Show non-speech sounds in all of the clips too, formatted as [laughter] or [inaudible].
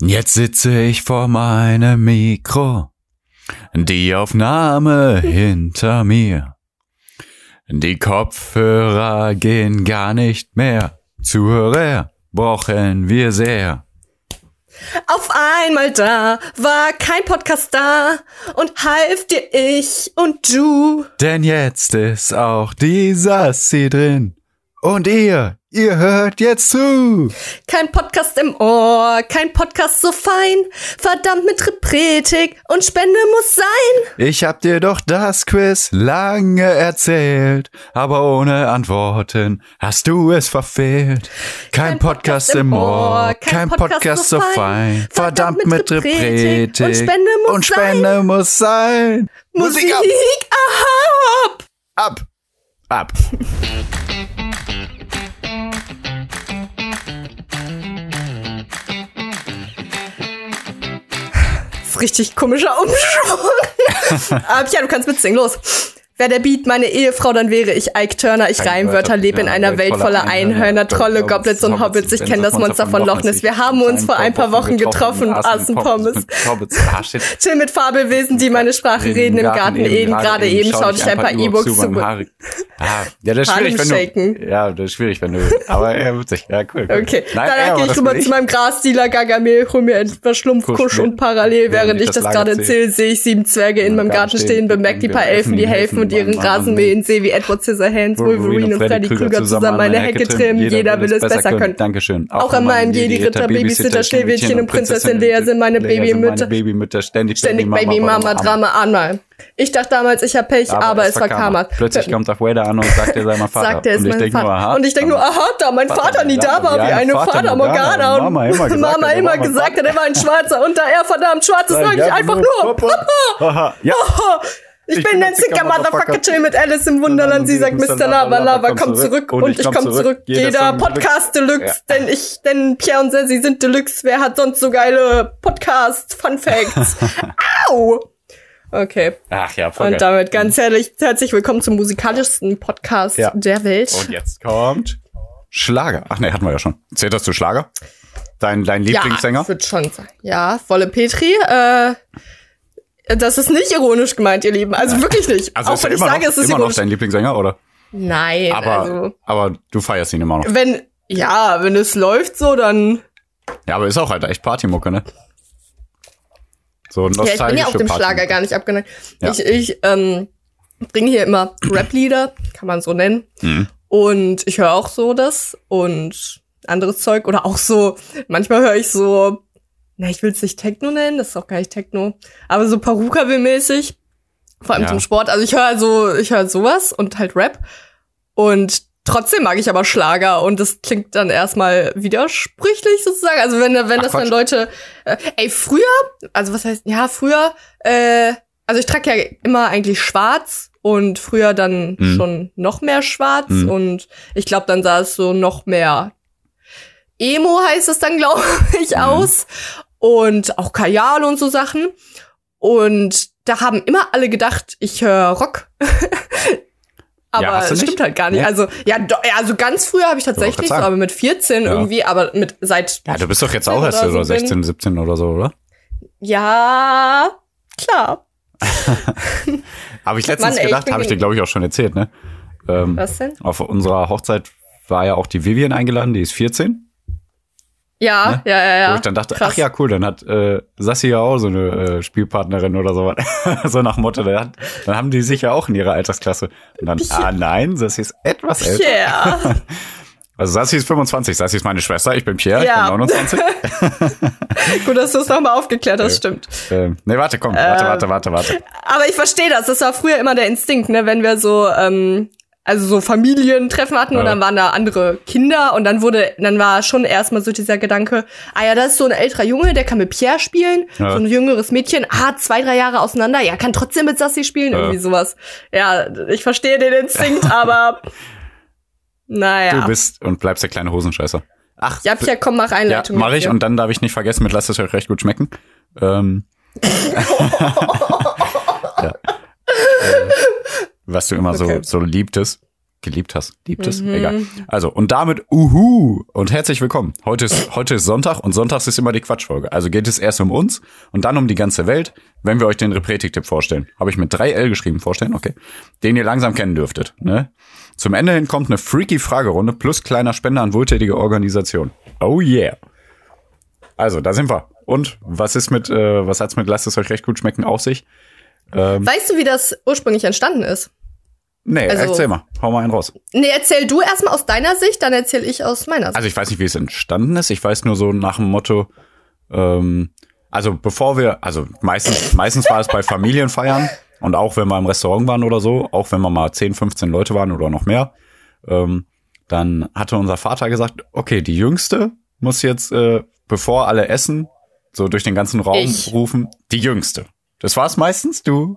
Jetzt sitze ich vor meinem Mikro, die Aufnahme hinter mir. Die Kopfhörer gehen gar nicht mehr, Zuhörer brauchen wir sehr. Auf einmal da war kein Podcast da und half dir ich und du. Denn jetzt ist auch die Sassi drin. Und ihr, ihr hört jetzt zu. Kein Podcast im Ohr, kein Podcast so fein. Verdammt mit Repretik und Spende muss sein. Ich hab dir doch das Quiz lange erzählt, aber ohne Antworten hast du es verfehlt. Kein, Podcast, im Ohr, kein Podcast, so fein. Verdammt mit Repretik und Spende muss und Spende sein. muss sein. Musik, aha. Ab! Ab! Das ist richtig komischer Umschwung. [laughs] Aber ja, du kannst mitsingen, los. Wäre der Beat meine Ehefrau, dann wäre ich Ike Turner. Ich Reimwörter, lebe in einer Welt voller Einhörner, Trolle, Goblets und Hobbits. Ich kenne das Monster von Loch Ness. Wir haben uns vor ein paar Wochen getroffen aßen Pommes. Ah. Chill mit Fabelwesen, die meine Sprache reden im Garten Eden. Gerade eben schaute ich ein paar E-Books zu. Ah, ja, das ist schwierig, wenn du. Ja, das ist schwierig, wenn du. Aber ja, witzig. Ja, cool. Okay, dann gehe ich rüber zu meinem Grasdealer Gargamel, hol mir etwas Schlumpfkusch und parallel, während ich das gerade zähl. erzähle, sehe ich sieben Zwerge in meinem Garten stehen, bemerkt die paar Elfen, die helfen und ihren Rasen mähen, sehe wie Edward Scissorhands, Wolverine und Freddy Krüger zusammen meine Hecke trimmen, jeder will es besser können. Dankeschön. Auch an meinem Jedi-Ritter, Babysitter, Schneewittchen und Prinzessin Lea sind meine Babymütter. Babymütter, ständig, Ständig Baby-Mama-Drama einmal. Ich dachte damals, ich hab Pech, aber, es war Karma. Plötzlich kommt Darth Vader an und sagt, er sei mein Vater. Sagt er, ist und ich mein Vater. nur, aha. und ich denke nur, aha, da mein Vater, nie da war, wie eine Vater Morgana. Und Mama immer gesagt, Mama er immer mein gesagt hat, er war ein Schwarzer. Und da er verdammt schwarz ist, sage ich einfach nur, Papa. Aha, ja. Ich, bin ein sicker Motherfucker, chill mit Alice im Wunderland. Sie sagt, Mr. Lava Lava, komm zurück. Und ich komm zurück. Jeder Podcast Deluxe. Denn ich, denn Pierre und Sassy sind Deluxe. Wer hat sonst so geile Podcast Fun Facts? [laughs] Au! Okay. Ach ja, voll Und damit ganz herzlich, herzlich willkommen zum musikalischsten Podcast der Welt. Und jetzt kommt Schlager. Ach nee, hatten wir ja schon. Zählt das zu Schlager? Dein, dein Lieblingssänger? Ja, ich würde schon sagen. Ja, Wolle Petri. Äh, das ist nicht ironisch gemeint, ihr Lieben. Also wirklich nicht. also Auch ist er wenn ich immer, sage, noch, es ist immer noch ironisch. dein Lieblingssänger, oder? Nein, Aber, also aber du feierst ihn immer noch. wenn ja, wenn es läuft so, dann Ja, aber ist auch halt echt Partymucke, ne? So ja, ich bin nostalgische ja auch dem Partymucke. Schlager gar nicht abgeneigt. Ja. Ich ich ähm, bringe hier immer Rap-Lieder, kann man so nennen. Mhm. Und ich höre auch so das und anderes Zeug oder auch so, manchmal höre ich so, na, ich will es nicht Techno nennen, das ist auch gar nicht Techno, aber so Paruka-mäßig, vor allem Ja. zum Sport. Also ich höre so, ich höre sowas und halt Rap und trotzdem mag ich aber Schlager und das klingt dann erstmal widersprüchlich sozusagen. Also wenn, wenn Ach, das dann Quatsch. Leute, äh, ey, früher, also was heißt, ja, früher, äh, also ich trage ja immer eigentlich schwarz und früher dann Mhm. schon noch mehr schwarz Mhm. und ich glaube, dann sah es so noch mehr Emo heißt es dann, glaube [laughs] ich, Mhm. aus. Und auch Kajal und so Sachen. Und da haben immer alle gedacht, ich höre Rock. [laughs] aber Ja, nicht? stimmt halt gar nicht. Nee. Also, ja, do, also ganz früher habe ich tatsächlich, so, aber mit 14 Ja. irgendwie, aber mit seit. Ja, du bist doch jetzt auch erst so oder bin. 16, 17 oder so, oder? Ja, klar. [laughs] Habe ich letztens Mann, ey, gedacht, habe ich dir, glaube ich, auch schon erzählt, ne? Ähm, Was denn? auf unserer Hochzeit war ja auch die Vivian eingeladen, die ist 14. Ja, Ne? ja, ja, ja. Wo ich dann dachte, Krass. ach ja, cool, dann hat äh, Sassi ja auch so eine äh, Spielpartnerin oder so. [laughs] so nach Motto, dann, hat, dann haben die sich ja auch in ihrer Altersklasse. Und dann, ah nein, Sassi ist etwas älter. Yeah. [laughs] Also Sassi ist 25, Sassi ist meine Schwester, ich bin Pierre, Ja. ich bin 29. [laughs] Gut, dass du es nochmal aufgeklärt hast, stimmt. ähm, nee, warte, komm, warte, warte, warte, warte. Aber ich verstehe das. Das war früher immer der Instinkt, ne, wenn wir so, ähm, also so Familientreffen hatten und Ja. dann waren da andere Kinder und dann wurde, dann war schon erstmal so dieser Gedanke, ah ja, das ist so ein älterer Junge, der kann mit Pierre spielen, Ja. so ein jüngeres Mädchen, ah, zwei, drei Jahre auseinander, ja, kann trotzdem mit Sassi spielen, Ja. irgendwie sowas. Ja, ich verstehe den Instinkt, [laughs] aber naja. Du bist und bleibst der kleine Hosenscheißer. Ach, ja, Pierre, komm, mach ja, Einleitung. mach mit ich und dann darf ich nicht vergessen, mit lasst es euch recht gut schmecken. Ähm, [laughs] [laughs] ja. äh, was du immer Okay. so, so liebtest. geliebt hast. Liebt es? Mhm. Egal. Also, und damit, uhu, und herzlich willkommen. Heute ist, heute ist Sonntag und Sonntags ist immer die Quatschfolge. Also geht es erst um uns und dann um die ganze Welt, wenn wir euch den Repretik-Tipp vorstellen. Habe ich mit 3L geschrieben, vorstellen, okay. Den ihr langsam kennen dürftet, ne? Zum Ende hin kommt eine freaky Fragerunde plus kleiner Spender an wohltätige Organisation. Oh yeah. Also, da sind wir. Und was ist mit, äh, was hat's mit Lasst es euch recht gut schmecken auf sich? Ähm, weißt du, wie das ursprünglich entstanden ist? Nee, also, erzähl mal. Hau mal einen raus. Nee, erzähl du erstmal aus deiner Sicht, dann erzähl ich aus meiner Sicht. Also ich weiß nicht, wie es entstanden ist. Ich weiß nur so nach dem Motto, ähm, also bevor wir, also meistens, meistens war es bei Familienfeiern und auch wenn wir im Restaurant waren oder so, auch wenn wir mal 10, 15 Leute waren oder noch mehr, ähm, dann hatte unser Vater gesagt, okay, die Jüngste muss jetzt, äh, bevor alle essen, so durch den ganzen Raum ich. rufen, die Jüngste. Das war es meistens, du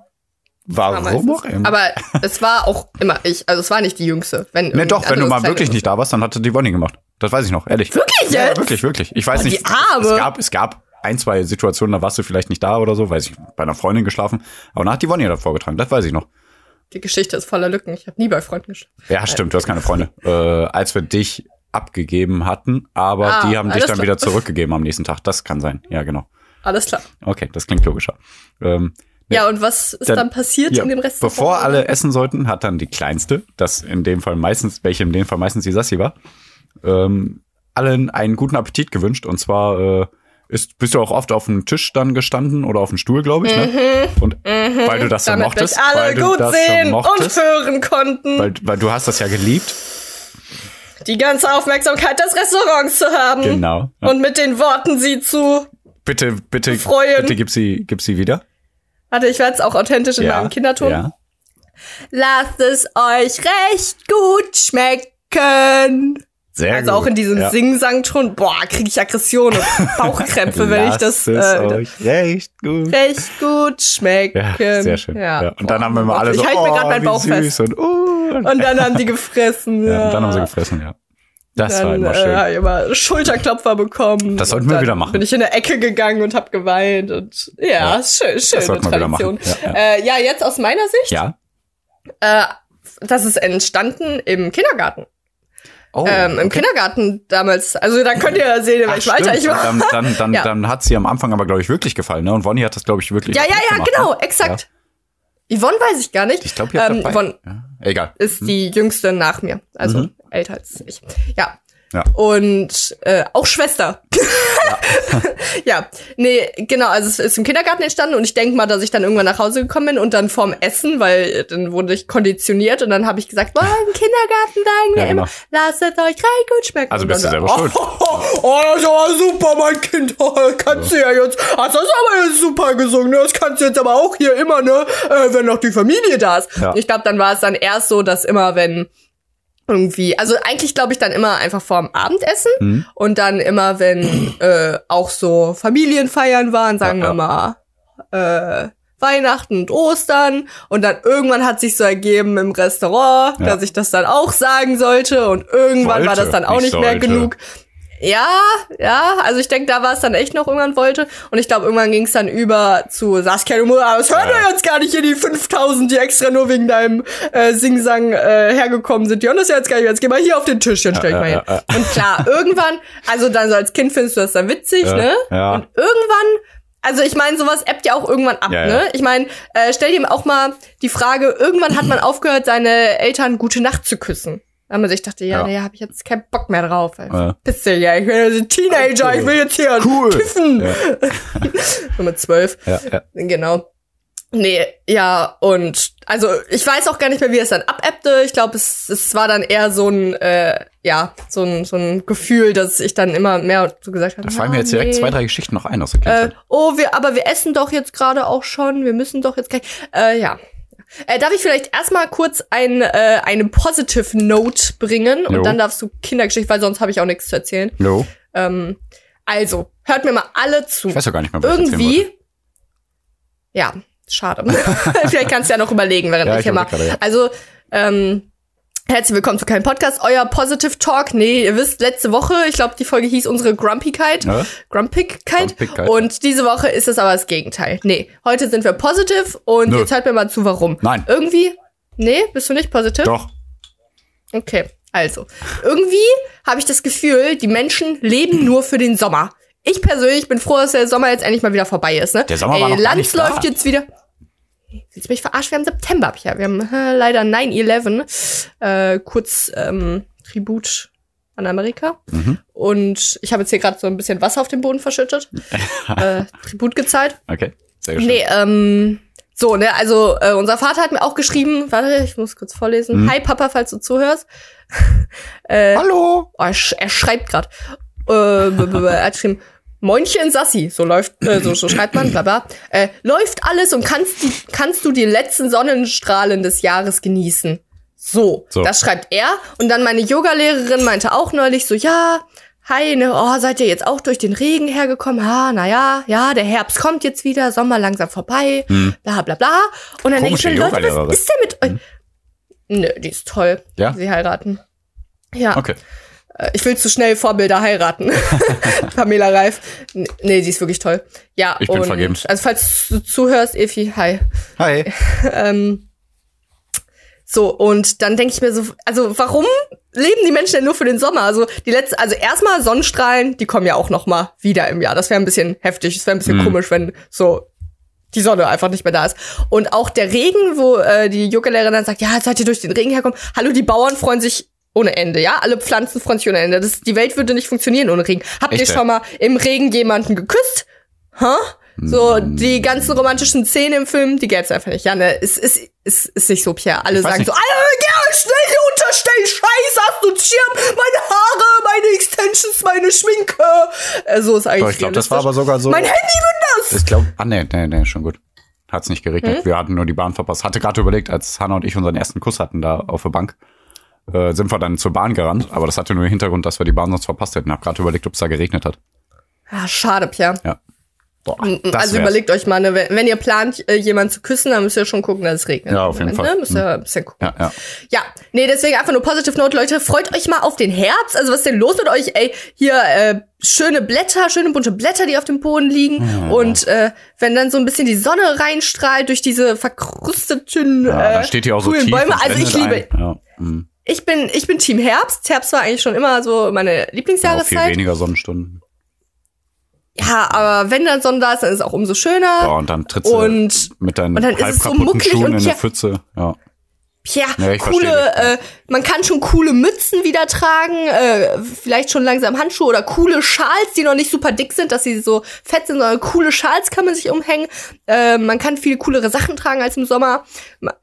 Warum auch immer. Aber es war auch immer ich. Also es war nicht die Jüngste. Wenn nee, doch, wenn du mal wirklich nicht da warst, dann hatte die Bonnie gemacht. Das weiß ich noch, ehrlich. Wirklich jetzt? Ja, wirklich, wirklich. Ich weiß oh, nicht. Es gab, es gab ein, zwei Situationen, da warst du vielleicht nicht da oder so, weiß ich, bei einer Freundin geschlafen. Aber hat die Bonnie da vorgetragen, das weiß ich noch. Die Geschichte ist voller Lücken. Ich habe nie bei Freunden geschlafen. Ja, stimmt, du hast keine Freunde. [laughs] äh, als wir dich abgegeben hatten, aber ah, die haben dich dann klar. wieder [laughs] zurückgegeben am nächsten Tag. Das kann sein. Ja, genau. Alles klar. Okay, das klingt logischer. Ähm, ja, und was ist dann, dann passiert ja, in dem Rest? Bevor alle essen sollten, hat dann die kleinste, das in dem Fall meistens, welche in dem Fall meistens die Sassi war, ähm, allen einen guten Appetit gewünscht. Und zwar äh, ist, bist du auch oft auf dem Tisch dann gestanden oder auf dem Stuhl, glaube ich, ne? Mhm, und mhm, weil du das so mochtest, alle weil gut sehen so mochtest, und hören konnten. Weil, weil du hast das ja geliebt. Die ganze Aufmerksamkeit des Restaurants zu haben. Genau. Ja. Und mit den Worten sie zu bitte, bitte, freuen. bitte gib sie, gib sie wieder. Warte, ich werde es auch authentisch in ja, meinem Kinderton. Ja. Lasst es euch recht gut schmecken. Sehr also gut. auch in diesem ja. Sing-Sang-Ton, boah, kriege ich Aggression und [laughs] Bauchkrämpfe, wenn ich das. Es äh, euch recht gut. Recht gut schmecken. Ja, sehr schön. Ja. Und dann haben wir mal alle so, ich halte oh, mir gerade meinen Bauch fest. Und, uh, und dann haben die gefressen. [laughs] Ja, und dann haben sie gefressen, ja. Das dann, war immer schön. Äh, ich immer Schulterklopfer bekommen. Das sollten wir wieder machen. Bin ich in der Ecke gegangen und habe geweint und ja, ja. schön, schöne das Tradition. Ja, ja. Äh, ja, jetzt aus meiner Sicht. Ja. Äh, das ist entstanden im Kindergarten. Oh, ähm, Im okay. Kindergarten damals. Also da könnt ihr sehen, welch Alter ich war. Dann, [laughs] dann, dann, ja. dann hat sie am Anfang aber, glaube ich, wirklich gefallen. Ne? Und Wonny hat das, glaube ich, wirklich Ja, ja, ja, gemacht, genau, ne? exakt. Ja. Yvonne weiß ich gar nicht. Ich glaube, ähm, Yvonne ja. Egal. ist hm. die jüngste nach mir. Also mhm. älter als ich. Ja. Ja. Und äh, auch Schwester. Ja. [laughs] ja, nee, genau, also es ist im Kindergarten entstanden und ich denke mal, dass ich dann irgendwann nach Hause gekommen bin und dann vorm Essen, weil dann wurde ich konditioniert und dann habe ich gesagt, boah, im Kindergarten sagen wir ja, genau. immer, lasst es euch rein gut schmecken. Also bist du selber schuld. Oh, [laughs] oh, oh, das war super, mein Kind, [laughs] oh, kannst du ja jetzt, hast das aber jetzt super gesungen, ne? das kannst du jetzt aber auch hier immer, ne, äh, wenn noch die Familie da ist. Ja. Ich glaube, dann war es dann erst so, dass immer, wenn irgendwie, also eigentlich glaube ich dann immer einfach vorm Abendessen mhm. und dann immer, wenn äh, auch so Familienfeiern waren, sagen ja, wir mal, äh, Weihnachten und Ostern und dann irgendwann hat sich so ergeben im Restaurant, ja. dass ich das dann auch sagen sollte und irgendwann Wollte, war das dann auch nicht, nicht mehr genug. Ja, ja, also ich denke, da war es dann echt noch irgendwann wollte. Und ich glaube, irgendwann ging es dann über zu Saskia, du musst, das hört ja. jetzt gar nicht hier die 5000, die extra nur wegen deinem äh, Singsang äh, hergekommen sind. Die hören das ja jetzt gar nicht. Jetzt geh mal hier auf den Tisch, dann stell ich ja, mal hin. Ja, und klar, [laughs] irgendwann, also dann so als Kind findest du das dann witzig, ne? Ja. Und irgendwann also ich meine, sowas ebbt ja auch irgendwann ab, ja, ne? Ich meine, äh, stell dir auch mal die Frage, irgendwann hat man aufgehört, seine Eltern gute Nacht zu küssen. Weil man sich dachte, ja, ja. nee, hab ich jetzt keinen Bock mehr drauf. Ja. Pisse, ja, ich bin jetzt ein Teenager, cool. ich will jetzt hier cool. kiffen. Ja. [laughs] so mit zwölf. Ja, ja. Genau. Nee, ja, und also ich weiß auch gar nicht mehr, wie es dann abebbte. Ich glaube, es, es war dann eher so ein, äh, ja, so ein, so ein Gefühl, dass ich dann immer mehr so gesagt habe. Da fallen mir jetzt direkt nee. zwei, drei Geschichten noch ein aus der Kindheit. Äh, oh, wir, aber wir essen doch jetzt gerade auch schon, wir müssen doch jetzt gleich. Äh, ja, äh, darf ich vielleicht erstmal kurz ein, äh, eine Positive Note bringen und no. dann darfst du Kindergeschichte, weil sonst habe ich auch nichts zu erzählen. No. Ähm, also, hört mir mal alle zu. Ich weiß ja gar nicht mehr, was Irgendwie. Ja, schade. [laughs] vielleicht kannst du ja noch überlegen, während ja, ich hier mal. Ja. Also, ähm, Herzlich willkommen zu keinem Podcast, euer Positive Talk. Nee, ihr wisst, letzte Woche, ich glaube, die Folge hieß unsere Grumpigkeit. Ja? Grumpigkeit. Grumpigkeit. Und diese Woche ist es aber das Gegenteil. Nee, heute sind wir positive und Nö. jetzt hört mir mal zu, warum. Nein. Irgendwie, nee, bist du nicht positive? Doch. Okay, also. Irgendwie habe ich das Gefühl, die Menschen leben nur für den Sommer. Ich persönlich bin froh, dass der Sommer jetzt endlich mal wieder vorbei ist. Ne? Der Sommer war Ey, noch Lanz läuft jetzt wieder. Willst du mich verarschen? Wir haben September, hab ja. Wir haben äh, leider 9-11. Äh, kurz ähm, Tribut an Amerika. Mhm. Und ich habe jetzt hier gerade so ein bisschen Wasser auf den Boden verschüttet. [laughs] äh, Tribut gezahlt. Okay, sehr gut. Nee, ähm, so, ne, also äh, unser Vater hat mir auch geschrieben, warte, ich muss kurz vorlesen. Mhm. Hi Papa, falls du zuhörst. [laughs] äh, Hallo. Oh, er, sch er schreibt gerade. Äh, er hat geschrieben, Moinchen Sassi, so läuft, äh, so, so schreibt man, bla bla. Äh, läuft alles und kannst, die, kannst du die letzten Sonnenstrahlen des Jahres genießen. So, so, das schreibt er. Und dann meine Yogalehrerin meinte auch neulich so, ja, hi, ne, oh, seid ihr jetzt auch durch den Regen hergekommen? Ha, naja, ja, der Herbst kommt jetzt wieder, Sommer langsam vorbei, hm. bla bla bla. Und dann denke ich mir, Leute, was ist denn mit euch? Hm. Nö, die ist toll. Ja. Sie heiraten. Ja. Okay. Äh, ich will zu schnell Vorbilder heiraten. [laughs] Pamela Reif. Nee, sie ist wirklich toll. Ja, ich bin und, vergebens. Also falls du zuhörst, Efi, hi. Hi. [laughs] ähm, so, und dann denke ich mir so, also warum leben die Menschen denn nur für den Sommer? Also die letzte, also erstmal Sonnenstrahlen, die kommen ja auch noch mal wieder im Jahr. Das wäre ein bisschen heftig, das wäre ein bisschen mhm. komisch, wenn so die Sonne einfach nicht mehr da ist. Und auch der Regen, wo äh, die Yoga-Lehrerin dann sagt, ja, jetzt seid ihr durch den Regen herkommen. Hallo, die Bauern freuen sich ohne Ende, ja? Alle Pflanzen freuen sich ohne Ende. Das, die Welt würde nicht funktionieren ohne Regen. Habt Echt, ihr schon mal im Regen jemanden geküsst? Hä? Huh? So, die ganzen romantischen Szenen im Film, die gäbe es einfach nicht. Ja, ne, es ist, ist, ist nicht so, Pierre. Alle sagen nicht. so, alle, ja, schnell hier unterstellen, Scheiß, hast du einen Schirm, meine Haare, meine Extensions, meine Schminke. Äh, so ist eigentlich. Doch, ich glaube, das war aber sogar so. Mein Handy wird das! Ich glaube, ah, nee, nee, nee, schon gut. Hat's nicht geregnet. Hm? Wir hatten nur die Bahn verpasst. Hatte gerade überlegt, als Hannah und ich unseren ersten Kuss hatten da auf der Bank, äh, sind wir dann zur Bahn gerannt. Aber das hatte nur den Hintergrund, dass wir die Bahn sonst verpasst hätten. Hab gerade überlegt, ob es da geregnet hat. Ja, schade, Pierre. Ja. Boah, also überlegt euch mal, ne, wenn, ihr plant, äh, jemanden zu küssen, dann müsst ihr schon gucken, dass es regnet. Ja, auf jeden Fall. Ne? Müsst ihr ein bisschen gucken. Ja, ja. ja, nee, deswegen einfach nur Positive Note, Leute. Freut euch mal auf den Herbst. Also was ist denn los mit euch? Ey, hier äh, schöne Blätter, schöne bunte Blätter, die auf dem Boden liegen. Ja. Und äh, wenn dann so ein bisschen die Sonne reinstrahlt durch diese verkrusteten ja, äh, steht hier auch so tief Bäume. Also ich liebe. Ja. Mhm. Ich bin, ich bin Team Herbst. Herbst war eigentlich schon immer so meine Lieblingsjahreszeit. Ja, viel weniger Sonnenstunden. Ja, aber wenn dann Sonne da ist, dann ist es auch umso schöner. Ja, und dann trittst du mit deinen und dann halb es so Schuhen in der Pfütze. Ja. Ja, ja coole, äh, man kann schon coole Mützen wieder tragen, äh, vielleicht schon langsam Handschuhe oder coole Schals, die noch nicht super dick sind, dass sie so fett sind, sondern coole Schals kann man sich umhängen. Äh, man kann viel coolere Sachen tragen als im Sommer.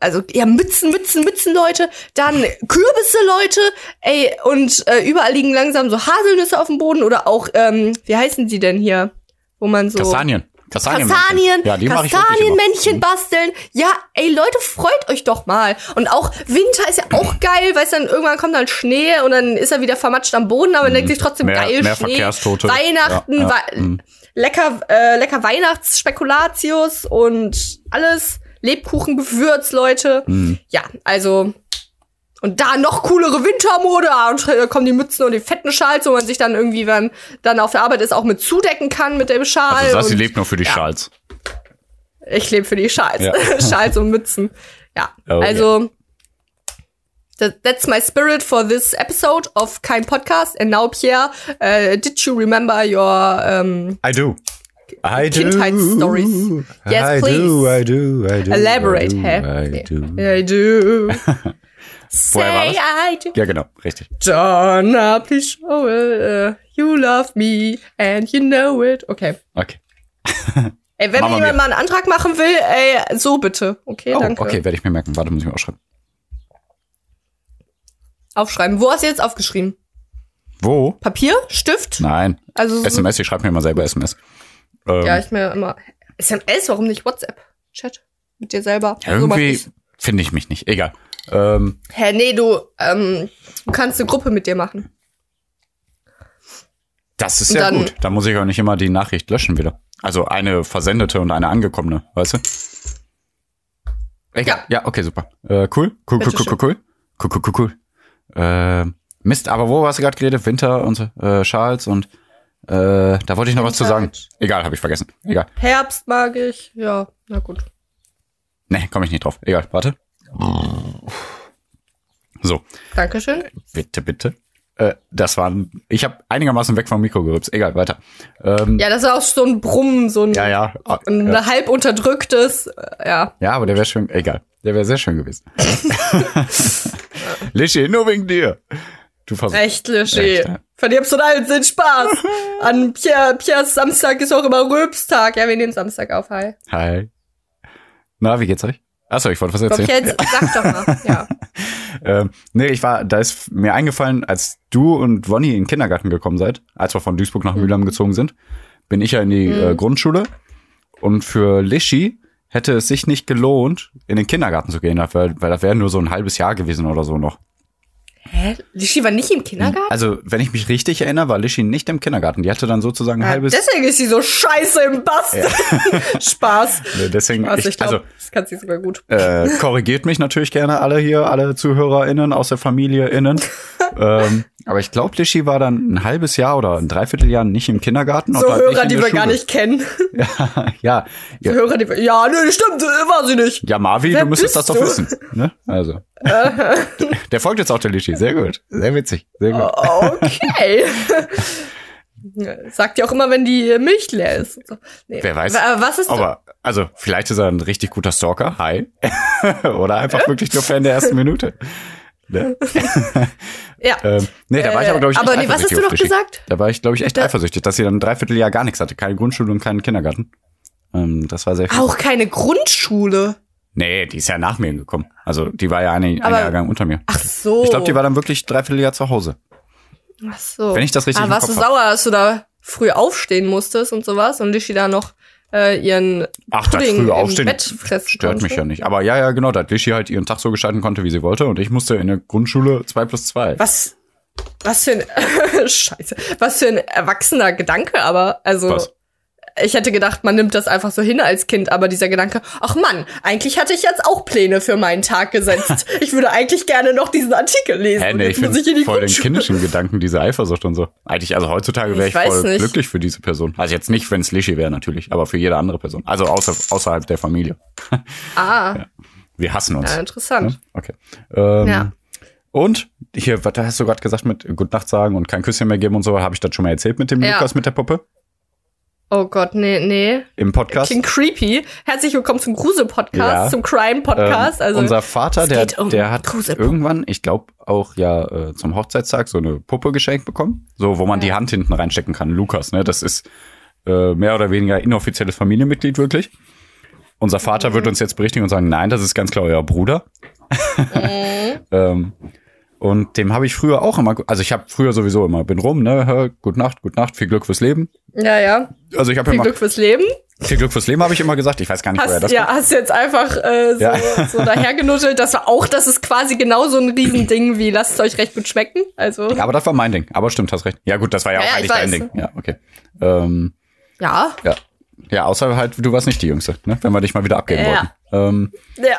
Also ja, Mützen, Mützen, Mützen, Leute. Dann Kürbisse, Leute. Ey, und äh, überall liegen langsam so Haselnüsse auf dem Boden oder auch, ähm, wie heißen die denn hier? Wo man so. Kastanien. Kastanien, Kastanien, ja, Kastanienmännchen basteln. Ja, ey Leute, freut euch doch mal. Und auch Winter ist ja auch geil, weil dann irgendwann kommt dann Schnee und dann ist er wieder vermatscht am Boden, aber man denkt sich trotzdem mehr, geil mehr Schnee. Verkehrstote. Weihnachten, ja, ja. Mhm. lecker äh, lecker Weihnachtsspekulatius und alles Lebkuchengewürz, Leute. Mhm. Ja, also und da noch coolere Wintermode, ah, und da kommen die Mützen und die fetten Schals, wo man sich dann irgendwie, wenn dann auf der Arbeit ist, auch mit zudecken kann mit dem Schal. Also das, sie lebt nur für die ja. Schals. Ich lebe für die Schals. Ja. [laughs] Schals und Mützen. Ja. Oh, also, yeah. that's my spirit for this episode of Kein Podcast. And now, Pierre, uh, did you remember your um, I do. I Kindheitsstories? Yes, I please. Do, I do, I do. Elaborate, I do, hä? I do. I do. [laughs] Woher war das? Ja, genau, richtig. Donna, please show it. You love me and you know it. Okay. Okay. ey, wenn mir jemand mal einen Antrag machen will, ey, so bitte. Okay, oh, danke. Okay, werde ich mir merken. Warte, muss ich mal aufschreiben. Aufschreiben. Wo hast du jetzt aufgeschrieben? Wo? Papier? Stift? Nein. Also SMS, ich schreibe mir immer selber SMS. Ähm, ja, ich mir immer. SMS, warum nicht WhatsApp? Chat mit dir selber. Ja, irgendwie so finde ich mich nicht. Egal. Ähm, Hä, nee, du, ähm, du kannst eine Gruppe mit dir machen. Das ist ja gut. Da muss ich auch nicht immer die Nachricht löschen wieder. Also eine versendete und eine angekommene, weißt du? Egal. Ja, ja okay, super. Äh, cool. Cool, cool, cool, cool, cool. Cool, cool, cool, cool. Äh, Mist, aber wo hast du gerade geredet? Winter und äh, Charles und äh, da wollte ich noch Winter was zu sagen. Egal, habe ich vergessen. Egal. Herbst mag ich. Ja, na gut. Nee, komme ich nicht drauf. Egal, warte. So. Dankeschön. Bitte, bitte. Äh, das waren, ich habe einigermaßen weg vom Mikro gerübst. Egal, weiter. Ähm, ja, das war auch so ein Brummen, so ein, ja, ja, ein ja. halb unterdrücktes, äh, ja. Ja, aber der wäre schön, egal. Der wäre sehr schön gewesen. [laughs] Lischi, nur wegen dir. Du versuchst. Echt, Lischi. Ja. Verdirbst du allen Sinn Spaß. An Pierre, Pierres Samstag ist auch immer Röpstag. Ja, wir nehmen Samstag auf. Hi. Hi. Na, wie geht's euch? Achso, ich wollte was erzählen. Jetzt, sag doch mal, ja. [laughs] ähm, nee, ich war, da ist mir eingefallen, als du und Wonny in den Kindergarten gekommen seid, als wir von Duisburg nach mhm. Mühlheim gezogen sind, bin ich ja in die mhm. äh, Grundschule. Und für Lischi hätte es sich nicht gelohnt, in den Kindergarten zu gehen, weil, weil das wäre nur so ein halbes Jahr gewesen oder so noch. Hä? Lischi war nicht im Kindergarten? Also, wenn ich mich richtig erinnere, war Lischi nicht im Kindergarten. Die hatte dann sozusagen ein ja, halbes. Deswegen ist sie so scheiße im Bast. Ja. [laughs] Spaß. Nee, deswegen, Spaß, ich, ich glaub, also, das kann sie sogar gut. Äh, korrigiert mich natürlich gerne alle hier, alle ZuhörerInnen aus der Familie innen. [laughs] ähm, aber ich glaube, Lischi war dann ein halbes Jahr oder ein Dreivierteljahr nicht im Kindergarten. [laughs] So Hörer, die wir Schule. gar nicht kennen. Ja, ja. ja. Hörer, die wir, ja, nee, stimmt, war sie nicht. Ja, Marvi, Wer du müsstest das doch wissen. Ne? Also. [laughs] der, folgt jetzt auch der Lischi. Sehr gut. Sehr witzig. Sehr gut. Okay. Sagt ja auch immer, wenn die Milch leer ist. Nee. Wer weiß. Was ist Aber, also, vielleicht ist er ein richtig guter Stalker. Hi. [laughs] Oder einfach äh? wirklich nur Fan der ersten Minute. Ne? [laughs] ja. Ähm, nee, da war ich aber, glaube ich, Aber nee, was hast du noch gesagt? Da war ich, glaube ich, echt da eifersüchtig, dass sie dann ein Dreivierteljahr gar nichts hatte. Keine Grundschule und keinen Kindergarten. Ähm, das war sehr viel. Auch keine Grundschule? Nee, die ist ja nach mir gekommen. Also, die war ja eine, ein Jahrgang unter mir. Ach so. Ich glaube, die war dann wirklich Dreivierteljahr zu Hause. Ach so. Wenn ich das richtig Aber warst du sauer, dass du da früh aufstehen musstest und sowas und Lischi da noch äh, ihren Ach, Pudding das früh aufstehen Bett fressen stört konnte. mich ja nicht. Aber ja, ja, genau, da Lischi halt ihren Tag so gestalten konnte, wie sie wollte und ich musste in der Grundschule zwei plus zwei. Was, was für ein, [laughs] scheiße, was für ein erwachsener Gedanke, aber, also. Was? Ich hätte gedacht, man nimmt das einfach so hin als Kind, aber dieser Gedanke, ach Mann, eigentlich hatte ich jetzt auch Pläne für meinen Tag gesetzt. [laughs] ich würde eigentlich gerne noch diesen Artikel lesen. Hä, nee, ich finde voll den kindischen Gedanken, diese Eifersucht und so. Eigentlich, also heutzutage wäre ich, ich voll nicht. glücklich für diese Person. Also jetzt nicht, wenn es Lischi wäre natürlich, aber für jede andere Person. Also außer, außerhalb der Familie. ah. [laughs] Ja. Wir hassen uns. Ja, interessant. Okay. Ähm, ja. Und hier, was hast du gerade gesagt mit Gute Nacht sagen und kein Küsschen mehr geben und so, habe ich das schon mal erzählt mit dem ja. Lukas mit der Puppe? Oh Gott, nee, nee. Im Podcast. Klingt creepy. Herzlich willkommen zum Grusel-Podcast, ja. zum Crime-Podcast. Ähm, also, unser Vater, der, um der hat irgendwann, ich glaube auch ja äh, zum Hochzeitstag so eine Puppe geschenkt bekommen. So, wo man ja. die Hand hinten reinstecken kann. Lukas, ne? Das ist äh, mehr oder weniger inoffizielles Familienmitglied wirklich. Unser Vater mhm. wird uns jetzt berichtigen und sagen, nein, das ist ganz klar euer Bruder. Mhm. [laughs] ähm, und dem habe ich früher auch immer, also ich habe früher sowieso immer, bin rum, ne, hör, gut Nacht, gut Nacht, viel Glück fürs Leben. Ja, ja. Also ich habe immer. Viel Glück fürs Leben. Viel Glück fürs Leben habe ich immer gesagt. Ich weiß gar nicht, hast, woher das Ja, kommt. hast du jetzt einfach äh, so, ja. so dahergenuddelt. Das war auch, das ist quasi genauso ein Riesending wie lasst es euch recht gut schmecken. Also. Ja, aber das war mein Ding. Aber stimmt, hast recht. Ja gut, das war ja, ja auch eigentlich dein Ding. Ja, okay. Ähm, ja. Ja. Ja, außer halt, du warst nicht die Jüngste, ne? wenn wir dich mal wieder abgeben ja. wollten. Ähm, ja.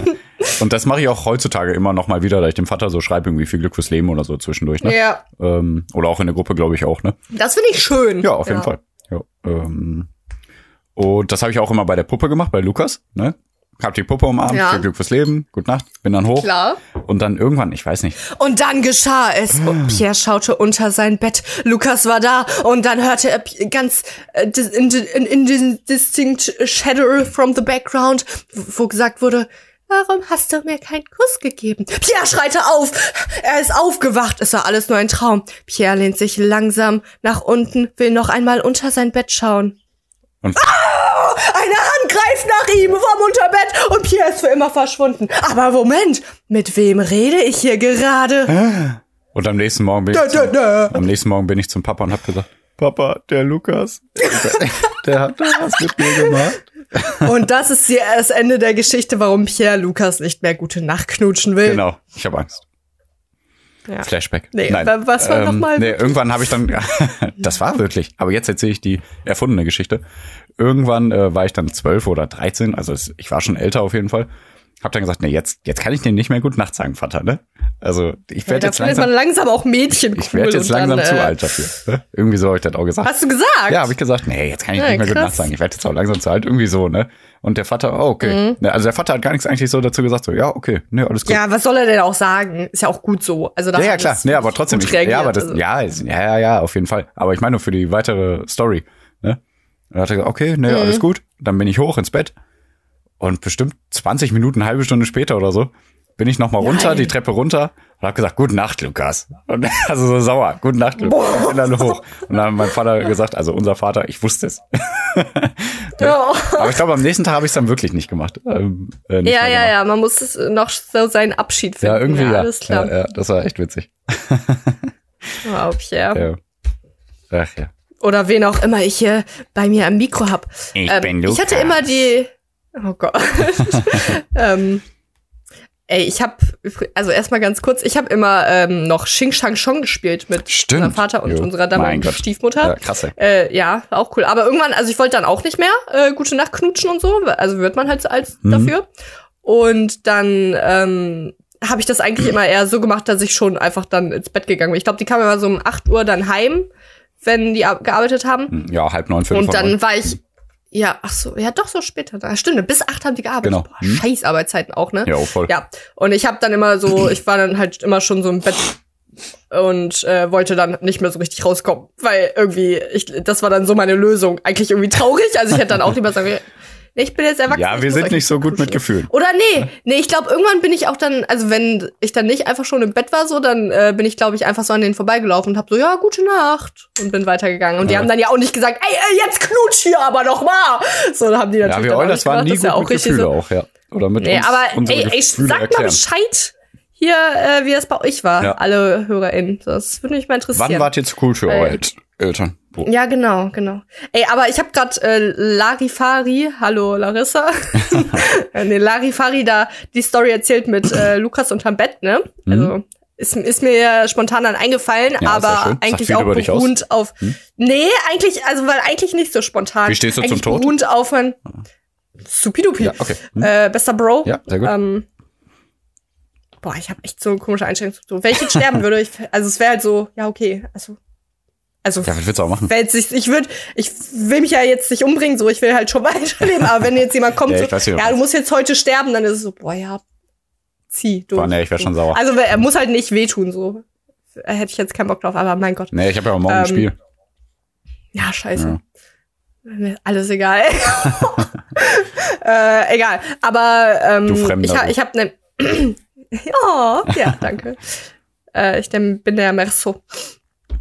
[laughs] und das mache ich auch heutzutage immer noch mal wieder, da ich dem Vater so schreibe, irgendwie viel Glück fürs Leben oder so zwischendurch. Ne? Ja. Ähm, oder auch in der Gruppe, glaube ich, auch. Ne? Das finde ich schön. Ja, auf jeden Fall. Ja, ähm, und das habe ich auch immer bei der Puppe gemacht, bei Lukas. Ne? Hab die Puppe umarmt, ja. viel Glück fürs Leben, gute Nacht, bin dann hoch. Klar. Und dann irgendwann, ich weiß nicht. Und dann geschah es. Und oh, Pierre schaute unter sein Bett. Lukas war da und dann hörte er ganz äh, in, in, in den distinct shadow from the background, wo gesagt wurde, Warum hast du mir keinen Kuss gegeben? Pierre schreite auf. Er ist aufgewacht. Es war alles nur ein Traum. Pierre lehnt sich langsam nach unten, will noch einmal unter sein Bett schauen. Und ah, eine Hand greift nach ihm vom Unterbett und Pierre ist für immer verschwunden. Aber Moment, mit wem rede ich hier gerade? Und am nächsten Morgen bin ich, zum, am nächsten Morgen bin ich zum Papa und hab gesagt, Papa, der Lukas, [laughs] der hat da was mit mir gemacht. Und das ist das Ende der Geschichte, warum Pierre Lukas nicht mehr gute Nacht knutschen will. Genau, ich habe Angst. Ja. Flashback. Nee, Nein. was war ähm, nochmal? Nee, irgendwann habe ich dann, [laughs] [laughs] das war wirklich, aber jetzt erzähle ich die erfundene Geschichte. Irgendwann äh, war ich dann zwölf oder dreizehn, also ich war schon älter auf jeden Fall. Hab dann gesagt, nee, jetzt, jetzt kann ich dir nicht mehr gut Nacht sagen, Vater, ne? Also ich werde ja, jetzt langsam, man langsam auch Mädchen cool Ich werde jetzt langsam dann, zu äh, alt dafür. Ne? Irgendwie so habe ich das auch gesagt. Hast du gesagt? Ja, habe ich gesagt, nee, jetzt kann ich ja, nicht mehr krass. gut Nacht sagen. Ich werde jetzt auch langsam zu alt, irgendwie so, ne? Und der Vater, oh, okay. Mhm. Also der Vater hat gar nichts eigentlich so dazu gesagt, so, ja, okay, ne, alles gut. Ja, was soll er denn auch sagen? Ist ja auch gut so. Also ja, ja, klar. Nee, aber trotzdem. Ich, ja, aber das, also. ja, ja, ja, ja, auf jeden Fall. Aber ich meine nur für die weitere Story, ne? Und dann hat er gesagt, okay, ne, mhm. alles gut. Dann bin ich hoch ins Bett. Und bestimmt 20 Minuten, halbe Stunde später oder so, bin ich noch mal runter, die Treppe runter und habe gesagt, gute Nacht, Lukas. Und [laughs] also so sauer, gute Nacht, Lukas. Boah. Bin dann hoch. Und dann hat mein Vater gesagt, also unser Vater, ich wusste es. [laughs] ja. Aber ich glaube, am nächsten Tag habe ich es dann wirklich nicht gemacht. Ähm, äh, nicht ja, ja, ja, man muss es noch so seinen Abschied finden. Ja, irgendwie ja. ja. Alles klar. Ja, ja, das war echt witzig. oh, Pierre. Ja. Ach ja. Oder wen auch immer ich hier bei mir am Mikro hab. Ich ähm, bin Lukas. Ich hatte immer die, oh Gott. [laughs] ähm, Ey, ich habe also erstmal ganz kurz, ich habe immer ähm, noch Xing Shang Chong gespielt mit Stimmt. unserem Vater und jo. unserer damaligen Stiefmutter. Ja, krasse. Äh, ja, auch cool. Aber irgendwann, also ich wollte dann auch nicht mehr äh, gute Nacht knutschen und so, also wird man halt so als mhm. dafür. Und dann ähm, habe ich das eigentlich immer eher so gemacht, dass ich schon einfach dann ins Bett gegangen bin. Ich glaube, die kamen immer so um 8 Uhr dann heim, wenn die gearbeitet haben. Ja, halb neun, fünf. Und dann war ich ja, ach so, ja doch so später. Da stimmt, bis acht haben die gearbeitet. Genau. Boah, hm. Scheiß Arbeitszeiten auch, ne? Ja, voll. Ja. Und ich habe dann immer so, [clears throat] ich war dann halt immer schon so im Bett und äh, wollte dann nicht mehr so richtig rauskommen, weil irgendwie ich das war dann so meine Lösung. Eigentlich irgendwie traurig, also ich hätte dann auch lieber sagen, ich bin jetzt erwachsen. Ja, wir sind nicht so gut mit Gefühlen. Oder nee, nee, ich glaube, irgendwann bin ich auch dann, also wenn ich dann nicht einfach schon im Bett war, so, dann äh, bin ich, glaube ich, einfach so an denen vorbeigelaufen und hab so, ja, gute Nacht und bin weitergegangen. Und die haben dann ja auch nicht gesagt, ey, ey jetzt knutsch hier aber noch mal. So, dann haben die natürlich Ja, wir das waren nie gut ja auch mit Gefühle so. auch, ja. Oder mit nee, uns, aber ey, ey, sag erklären. mal Bescheid hier, äh, wie das bei euch war, ja. alle HörerInnen. Das würde mich mal interessieren. Wann wart ihr zu cool für eure Eltern? Ja, genau, genau. Ey, aber ich habe gerade äh, Larifari, hallo Larissa, [laughs] äh, nee, Larifari da die Story erzählt mit äh, Lukas unterm Bett, ne? Mhm. Also ist, ist mir spontan dann eingefallen, ja, aber eigentlich auch beruhend auf. Hm? Nee, eigentlich, also weil eigentlich nicht so spontan. Wie stehst du eigentlich zum Tod? Beruhend auf ein Supidupi. Ja, okay. Hm. Äh, bester Bro. Ja, sehr gut. Ähm, boah, ich habe echt so eine komische Einstellung. So, wenn ich jetzt sterben [laughs] würde, ich, also es wäre halt so, ja, okay, also also, ja, was willst du auch machen? Ich, ich würde, ich will mich ja jetzt nicht umbringen, so, ich will halt schon [laughs] weiterleben, aber wenn jetzt jemand kommt, ja, so, ja, du musst jetzt heute sterben, dann ist es so, boah, ja, zieh durch. Boah, nee, ich wäre schon sauer. Also, er muss halt nicht wehtun, so. Hätte ich jetzt keinen Bock drauf, aber mein Gott. Nee, ich habe ja auch morgen ähm, ein Spiel. Ja, scheiße. Ja. Alles egal. [laughs] äh, egal. Aber ähm, du Fremder, ich, ich habe ne ja, [clears throat] ja, danke. [laughs] äh, ich bin der Merceau.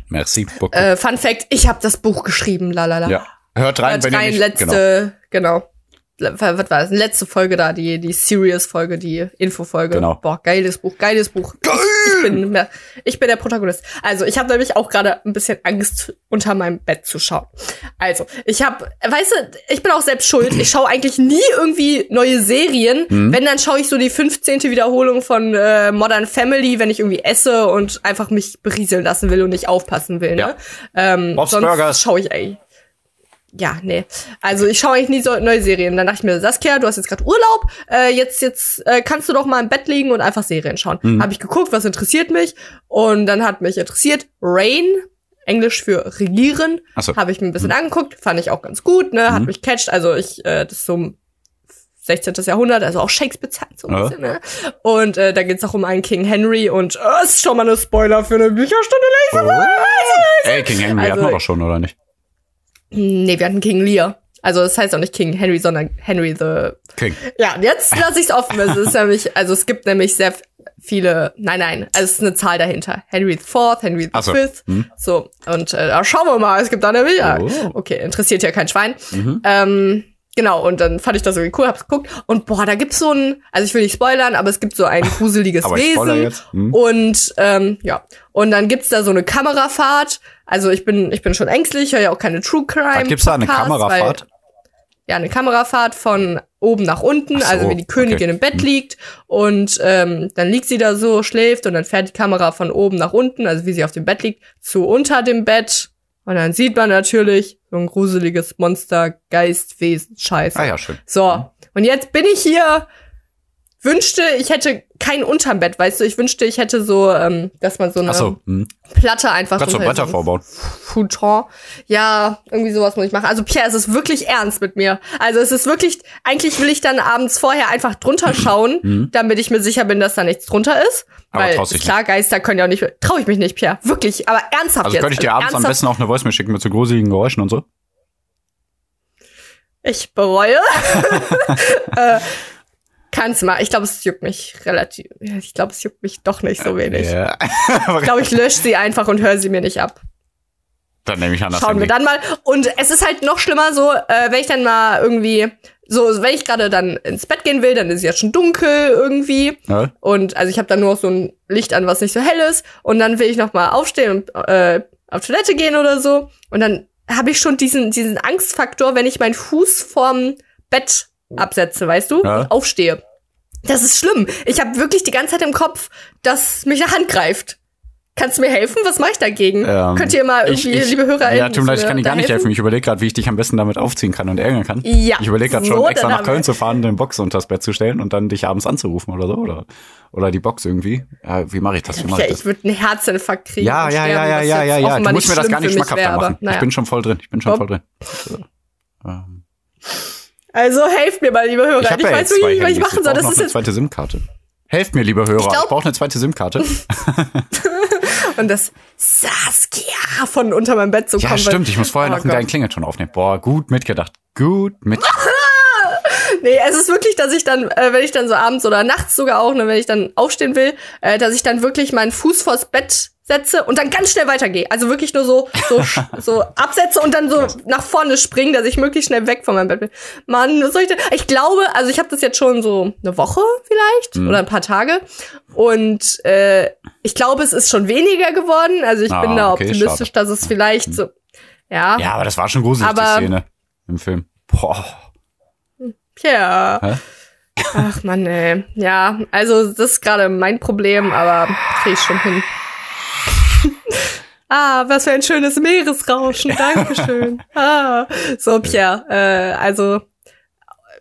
Merci beaucoup. Äh, Fun Fact, ich habe das Buch geschrieben, lalala. Ja. Hört rein, Hört wenn rein, ihr nicht, letzte, genau. genau. Was war das? Letzte Folge da, die, die Serious-Folge, die Info-Folge. Genau. Boah, geiles Buch, geiles Buch. Geil! Ich, bin, ich bin der Protagonist. Also, ich habe nämlich auch gerade ein bisschen Angst, unter meinem Bett zu schauen. Also, ich habe, weißt du, ich bin auch selbst schuld. Ich schaue eigentlich nie irgendwie neue Serien. Mhm. Wenn, dann schaue ich so die 15. Wiederholung von äh, Modern Family, wenn ich irgendwie esse und einfach mich berieseln lassen will und nicht aufpassen will. Ne? Ja. Ähm, Bob's sonst schaue ich eigentlich ja, nee. Also ich schaue eigentlich nie so neue Serien. Dann dachte ich mir, Saskia, du hast jetzt gerade Urlaub, äh, jetzt jetzt äh, kannst du doch mal im Bett liegen und einfach Serien schauen. Mhm. Habe ich geguckt, was interessiert mich und dann hat mich interessiert Rain, Englisch für regieren. So. Habe ich mir ein bisschen mhm. angeguckt, fand ich auch ganz gut, ne, hat mhm. mich catcht. Also ich äh, das ist so 16. Jahrhundert, also auch Shakespeare-Zeit so ein ja. bisschen, ne? Und äh, da geht's auch um einen King Henry und äh, ist schon mal eine Spoiler für eine Bücherstunde Woche. Oh. Ey, King Henry also, hatten wir doch schon, oder nicht? Nee, wir hatten King Lear. Also das heißt auch nicht King Henry, sondern Henry the King. Ja, jetzt lasse ich es offen. Es ist nämlich, also es gibt nämlich sehr viele, nein, nein, also es ist eine Zahl dahinter. Henry the Fourth, Henry the so. Fifth. Hm. So, und äh, schauen wir mal, es gibt da nämlich, oh. okay, interessiert ja kein Schwein. Mhm. Ähm, Genau, und dann fand ich das irgendwie cool, hab's geguckt. Und boah, da gibt's so ein, also ich will nicht spoilern, aber es gibt so ein [laughs] gruseliges Wesen. Hm. Und ähm, ja, und dann gibt's da so eine Kamerafahrt. Also ich bin, ich bin schon ängstlich, höre ja auch keine True Crime. Ach, gibt's da eine Kamerafahrt? Weil, ja, eine Kamerafahrt von oben nach unten, so, also wie die Königin okay. im Bett hm. liegt und ähm, dann liegt sie da so, schläft und dann fährt die Kamera von oben nach unten, also wie sie auf dem Bett liegt, zu unter dem Bett und dann sieht man natürlich so ein gruseliges Monster, Geist, Wesen, Scheiße. Ah ja, schön. So, und jetzt bin ich hier wünschte, ich hätte kein unterm Bett, weißt du? Ich wünschte, ich hätte so, ähm, dass man so eine so, hm. Platte einfach Kannst du Bretter vorbauen. Futon. Ja, irgendwie sowas muss ich machen. Also Pierre, es ist wirklich ernst mit mir. Also es ist wirklich, eigentlich will ich dann abends vorher einfach drunter schauen, Mhm. [clears throat] damit ich mir sicher bin, dass da nichts drunter ist. Aber Weil ist klar, Geister können ja auch nicht. Trau ich mich nicht, Pierre. Wirklich, aber ernsthaft Also jetzt. könnte ich dir abends am besten auch eine Voice-Mail schicken mit so gruseligen Geräuschen und so? Ich bereue. [laughs] [laughs] äh, kannst mal. Ich glaube, es juckt mich relativ. Ich glaube, es juckt mich doch nicht so wenig. Ja. Ich glaube, ich lösche sie einfach und höre sie mir nicht ab. dann nehme ich an das Schauen wir dann mal. Und es ist halt noch schlimmer so, äh, wenn ich dann mal irgendwie, so, wenn ich gerade dann ins Bett gehen will, dann ist es ja schon dunkel irgendwie. Ja? Und also ich habe dann nur noch so ein Licht an, was nicht so hell ist. Und dann will ich noch mal aufstehen und äh, auf Toilette gehen oder so. Und dann habe ich schon diesen, diesen Angstfaktor, wenn ich meinen Fuß vorm Bett absetze, weißt du? Ja. Aufstehe. Das ist schlimm. Ich habe wirklich die ganze Zeit im Kopf, dass mich eine Hand greift. Kannst du mir helfen? Was mache ich dagegen? Ähm, Könnt ihr mal ich- irgendwie, ich- liebe Hörer, Ja, tut mir leid, ich kann dir gar nicht helfen. Ich überlege gerade, wie ich dich am besten damit aufziehen kann und ärgern kann. Ja, Ich überlege gerade so, schon, extra nach Köln zu fahren, eine Box unter das Bett zu stellen und dann dich abends anzurufen oder so. Oder, oder die Box irgendwie. Ja, wie mache ich das? Wie mache Ja, ich das? ich würde einen Herzinfarkt kriegen. Ja, ja, ja, ja, ja, ja, ja. Du musst mir das gar nicht schmackhafter wär, machen. Ich naja. bin schon voll drin. Ich bin schon voll drin. So. Ähm, Also helft mir mal, liebe Hörer. Ich Ich, ja weiß wirklich nicht, was ich machen soll. brauch Das noch ist eine zweite SIM-Karte. Helft mir, liebe Hörer. Ich, glaub- brauche eine zweite SIM-Karte. [laughs] [laughs] und das Saskia von unter meinem Bett zu Ja, kommen. stimmt. Ich muss vorher Oh noch einen geilen. Klingelton aufnehmen. Boah, gut mitgedacht. Gut mit. [laughs] Nee, es ist wirklich, dass ich dann, äh, wenn ich dann so abends oder nachts sogar auch, ne, wenn ich dann aufstehen will, äh, dass ich dann wirklich meinen Fuß vors Bett setze und dann ganz schnell weitergehe. Also wirklich nur so, so, [laughs] so absetze und dann so nach vorne springen, dass ich möglichst schnell weg von meinem Bett bin. Mann, was soll ich denn? Ich glaube, also ich habe das jetzt schon so eine Woche vielleicht Mhm. oder ein paar Tage. Und äh, ich glaube, es ist schon weniger geworden. Also ich Ah, bin da okay, optimistisch, schade. dass es vielleicht so. Ja, Ja, aber das war schon gruselig, die Aber- Szene im Film. Boah. ja. Hä? Ach man, ey. Ja, also das ist gerade mein Problem, aber krieg ich schon hin. Ah, was für ein schönes Meeresrauschen. Dankeschön. [laughs] ah. So, Pierre, äh, also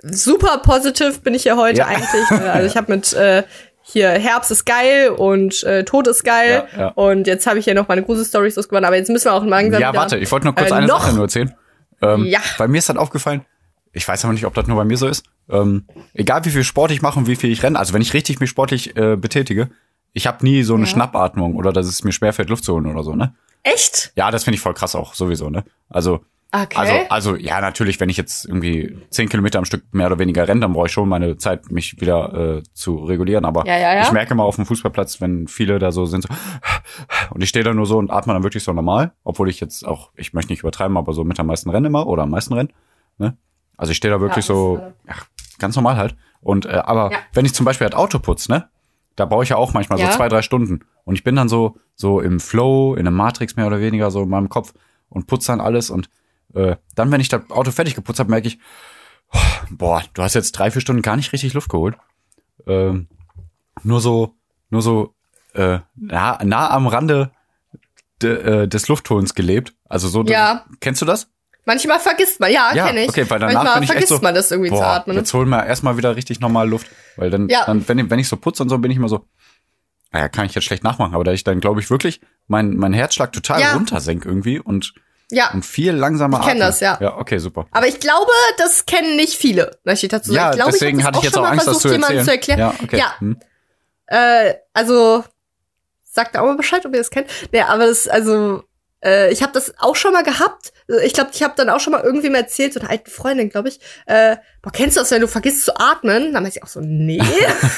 super positiv bin ich hier heute Ja. eigentlich. Äh, Also ich habe mit äh, hier Herbst ist geil und äh, Tod ist geil. Ja, ja. Und jetzt habe ich hier noch meine Gruselstories losgeworden, aber jetzt müssen wir auch langsam Ja, warte, ich wollte nur kurz Äh, eine noch? Sache nur erzählen. Ähm, Ja. Bei mir ist dann aufgefallen, ich weiß aber nicht, ob das nur bei mir so ist. Ähm, egal wie viel Sport ich mache und wie viel ich renne, also wenn ich richtig mich sportlich äh, betätige, ich habe nie so eine Ja. Schnappatmung oder dass es mir schwerfällt, Luft zu holen oder so, ne? Echt? Ja, das finde ich voll krass auch, sowieso, ne? Also, Okay. also, also, ja, natürlich, wenn ich jetzt irgendwie zehn Kilometer am Stück mehr oder weniger renne, dann brauche ich schon meine Zeit, mich wieder äh, zu regulieren. Aber Ja, ja, ja. ich merke mal auf dem Fußballplatz, wenn viele da so sind, so, und ich stehe da nur so und atme dann wirklich so normal, obwohl ich jetzt auch, ich möchte nicht übertreiben, aber so mit am meisten renne immer oder am meisten renne. Ne? Also ich stehe da wirklich so, ja, ganz normal halt. Und äh, aber Ja. wenn ich zum Beispiel halt Auto putz, ne? Da brauche ich ja auch manchmal Ja. so zwei, drei Stunden. Und ich bin dann so, so im Flow, in einem Matrix mehr oder weniger, so in meinem Kopf und putze dann alles. Und äh, dann, wenn ich das Auto fertig geputzt habe, merke ich, oh, boah, du hast jetzt drei, vier Stunden gar nicht richtig Luft geholt. Ähm, nur so, nur so äh, nah, nah am Rande de, äh, des Luftholens gelebt. Also so, Ja. kennst du das? Manchmal vergisst man, ja, Ja, kenne ich. okay, weil danach Manchmal bin ich echt vergisst so, man das irgendwie zu Boah, atmen. jetzt holen wir erstmal wieder richtig normal Luft. Weil dann, Ja. dann wenn, ich- wenn ich so putze und so, bin ich immer so, naja, kann ich jetzt schlecht nachmachen, aber da ich dann, glaube ich, wirklich mein, mein Herzschlag total Ja. runtersenk irgendwie und, Ja, und viel langsamer Ich kenn atme. das, ja. Ja, okay, super. aber ich glaube, das kennen nicht viele, möchte ich dazu sagen. Ja, ich glaube, deswegen ich hatte ich das jetzt auch Angst, das versucht, zu jemandem erzählen. zu erklären. Ja, okay. Ja. Hm. Äh, also, sagt auch mal Bescheid, ob ihr das kennt. Nee, aber das, also, äh, ich habe das auch schon mal gehabt. Ich glaube, ich habe dann auch schon mal irgendwie mal erzählt, so einer alten Freundin, glaube ich. Äh, boah, kennst du das, wenn du vergisst zu atmen? Dann meinte ich auch so, nee.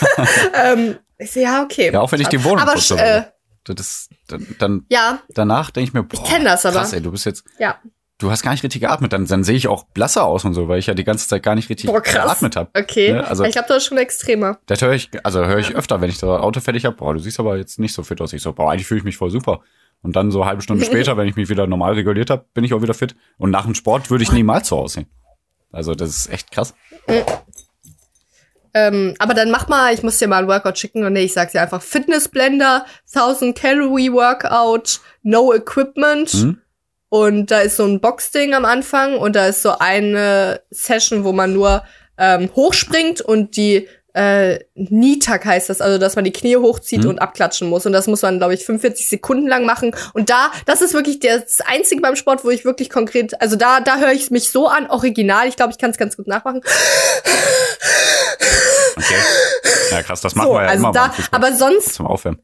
[laughs] ähm, ich so, ja, okay. Ja, auch wenn ich die Wohnung Aber, putze. äh, Das dann, dann ja, danach denke ich mir, boah, kenn das aber. krass, ey, du bist jetzt, ja. Du hast gar nicht richtig geatmet. Dann, dann sehe ich auch blasser aus und so, weil ich ja die ganze Zeit gar nicht richtig Boah, geatmet habe. Okay. Ja, also- ich glaube, das ist schon extremer. Das höre ich, also höre ich öfter, wenn ich das Auto fertig habe. Boah, du siehst aber jetzt nicht so fit aus. Ich so, boah, eigentlich fühle ich mich voll super. Und dann so eine halbe Stunde [laughs] später, wenn ich mich wieder normal reguliert habe, bin ich auch wieder fit. Und nach dem Sport würde ich niemals so aussehen. Also das ist echt krass. Ähm, aber dann mach mal, ich muss dir mal ein Workout schicken und nee, ich sag's dir einfach. Fitnessblender, 1000 Calorie Workout, no equipment. Hm? Und da ist so ein Boxding am Anfang und da ist so eine Session, wo man nur ähm, hochspringt und die äh, Knietag heißt das, also dass man die Knie hochzieht mhm. und abklatschen muss. Und das muss man, glaube ich, 45 Sekunden lang machen. Und da, das ist wirklich das Einzige beim Sport, wo ich wirklich konkret, also da, da höre ich mich so an, original. Ich glaube, ich kann es ganz gut nachmachen. Okay. Ja, krass, das machen so, wir ja also immer da, Aber sonst. Zum Aufwärmen.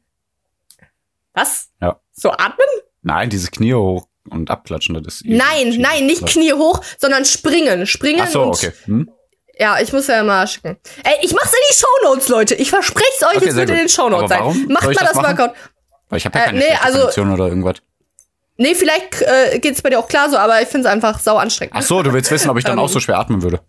Was? Ja. So atmen? Nein, dieses Knie hoch und abklatschen, das ist. Nein, nein, nicht Knie hoch, sondern springen. Springen. Ach so, okay. Hm? Ja, ich muss ja mal schicken. Ey, ich mach's in die Shownotes, Leute. Ich verspreche es euch, okay, es wird gut. in den Shownotes sein. Macht mal das, das Workout. Weil ich habe ja keine äh, nee, also, Kondition oder irgendwas. Nee, vielleicht äh, geht's bei dir auch klar so, aber ich find's einfach sau anstrengend. Ach so, du willst wissen, ob ich dann [laughs] auch so schwer atmen würde.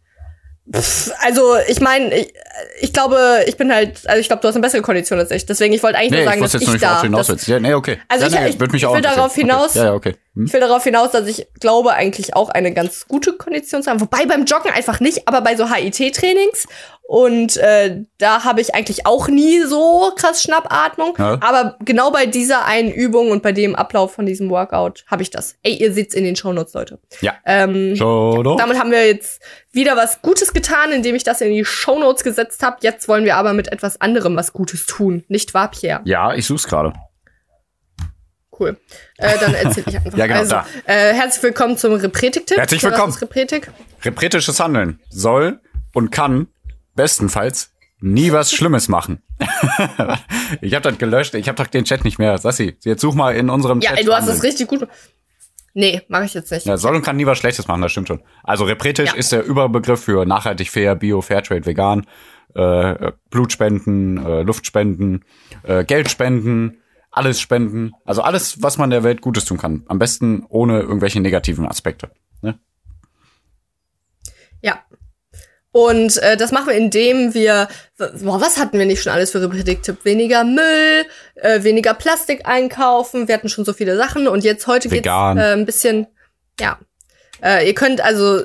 Also, ich meine, ich, ich, glaube, ich bin halt, also ich glaube, du hast eine bessere Kondition als ich. Deswegen, ich wollte eigentlich nee, nur sagen, ich dass ich jetzt da. Hinaus dass, ja, nee, okay. Also ja, nee, ich, ich, ich will darauf hinaus. Okay. Ja, okay. Hm? Ich will darauf hinaus, dass ich glaube, eigentlich auch eine ganz gute Kondition zu haben. Wobei beim Joggen einfach nicht, aber bei so HIT-Trainings und äh, da habe ich eigentlich auch nie so krass Schnappatmung. Ja. Aber genau bei dieser einen Übung und bei dem Ablauf von diesem Workout habe ich das. Ey, ihr seht's in den Shownotes, Leute. Ja. Ähm, Shownotes. Damit haben wir jetzt wieder was Gutes getan, indem ich das in die Shownotes gesetzt habe. Jetzt wollen wir aber mit etwas anderem was Gutes tun. Nicht wahr, Pierre? Ja, ich such's gerade. Cool. Äh, dann erzähl ich einfach. [laughs] ja, genau, also, äh, herzlich willkommen zum Repretik-Tipp. Herzlich willkommen. Repretik? Repretisches Handeln soll und kann bestenfalls nie was Schlimmes machen. [laughs] ich habe das gelöscht. Ich habe doch den Chat nicht mehr. Sassi, jetzt such mal in unserem ja, Chat. Ja, du hast das richtig gut. Nee, mache ich jetzt nicht. Ja, soll und kann nie was Schlechtes machen, das stimmt schon. Also repretisch ja. ist der Überbegriff für nachhaltig, fair, bio, Fairtrade, vegan, äh, Blutspenden, äh, Luftspenden, äh, Geldspenden, alles spenden. Also alles, was man der Welt Gutes tun kann. Am besten ohne irgendwelche negativen Aspekte. Ne? Ja, und äh, das machen wir, indem wir, boah, was hatten wir nicht schon alles für Reprädiktipp? Weniger Müll, äh, weniger Plastik einkaufen. Wir hatten schon so viele Sachen und jetzt heute geht äh, ein bisschen, ja. Äh, ihr könnt also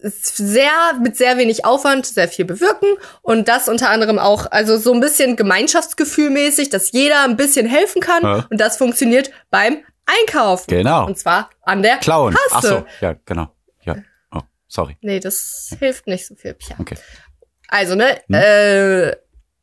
sehr mit sehr wenig Aufwand sehr viel bewirken und das unter anderem auch also so ein bisschen Gemeinschaftsgefühlmäßig, dass jeder ein bisschen helfen kann ja. und das funktioniert beim Einkaufen. Genau. Und zwar an der Klauen. Kasse. Ach so, ja, genau. Sorry. Nee, das hilft nicht so viel. Pia. Okay. Also, ne, hm? äh,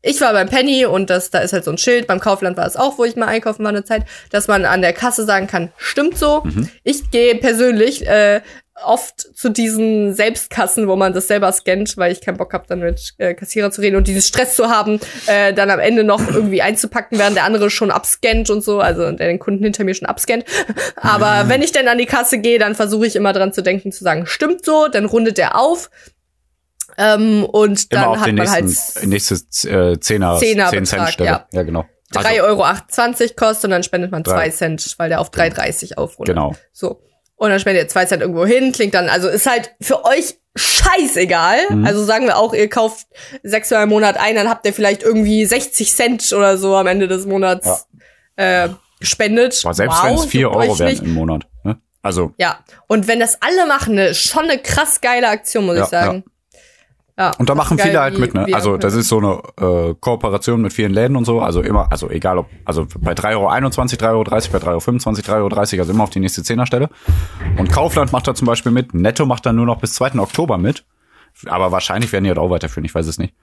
ich war beim Penny und das, da ist halt so ein Schild. Beim Kaufland war es auch, wo ich mal einkaufen war eine Zeit, dass man an der Kasse sagen kann, stimmt so. Mhm. Ich gehe persönlich äh, oft zu diesen Selbstkassen, wo man das selber scannt, weil ich keinen Bock habe, dann mit äh, Kassierer zu reden und dieses Stress zu haben, äh, dann am Ende noch irgendwie einzupacken, während der andere schon abscannt und so, also der den Kunden hinter mir schon abscannt. Aber mhm. wenn ich dann an die Kasse gehe, dann versuche ich immer dran zu denken, zu sagen, stimmt so, dann rundet er auf. Ähm, und dann immer auf hat den man nächsten, halt nächstes äh, Zehner, Zehner 10 Cent Stelle. Ja. ja, genau. 3,28 Euro kostet und dann spendet man 2 Cent, weil der auf 3,30 aufrundet. Genau. So. Und dann spendet ihr zwei Cent irgendwo hin, klingt dann, also ist halt für euch scheißegal. Mhm. Also sagen wir auch, ihr kauft sechsmal im Monat ein, dann habt ihr vielleicht irgendwie 60 Cent oder so am Ende des Monats ja. äh, gespendet. Aber selbst wow, wenn es 4 Euro werden im Monat. Ne? Also. Ja. Und wenn das alle machen, ne, schon eine krass geile Aktion, muss ja, ich sagen. Ja. Ja, und da machen viele halt mit, ne? Also das ist so eine äh, Kooperation mit vielen Läden und so. Also immer, also egal ob, also bei 3,21 Euro, 3,30 Euro, bei 3,25 Euro, 3,30 Euro, also immer auf die nächste Zehnerstelle. Und Kaufland macht da zum Beispiel mit. Netto macht dann nur noch bis 2. Oktober mit. Aber wahrscheinlich werden die halt auch weiterführen, ich weiß es nicht.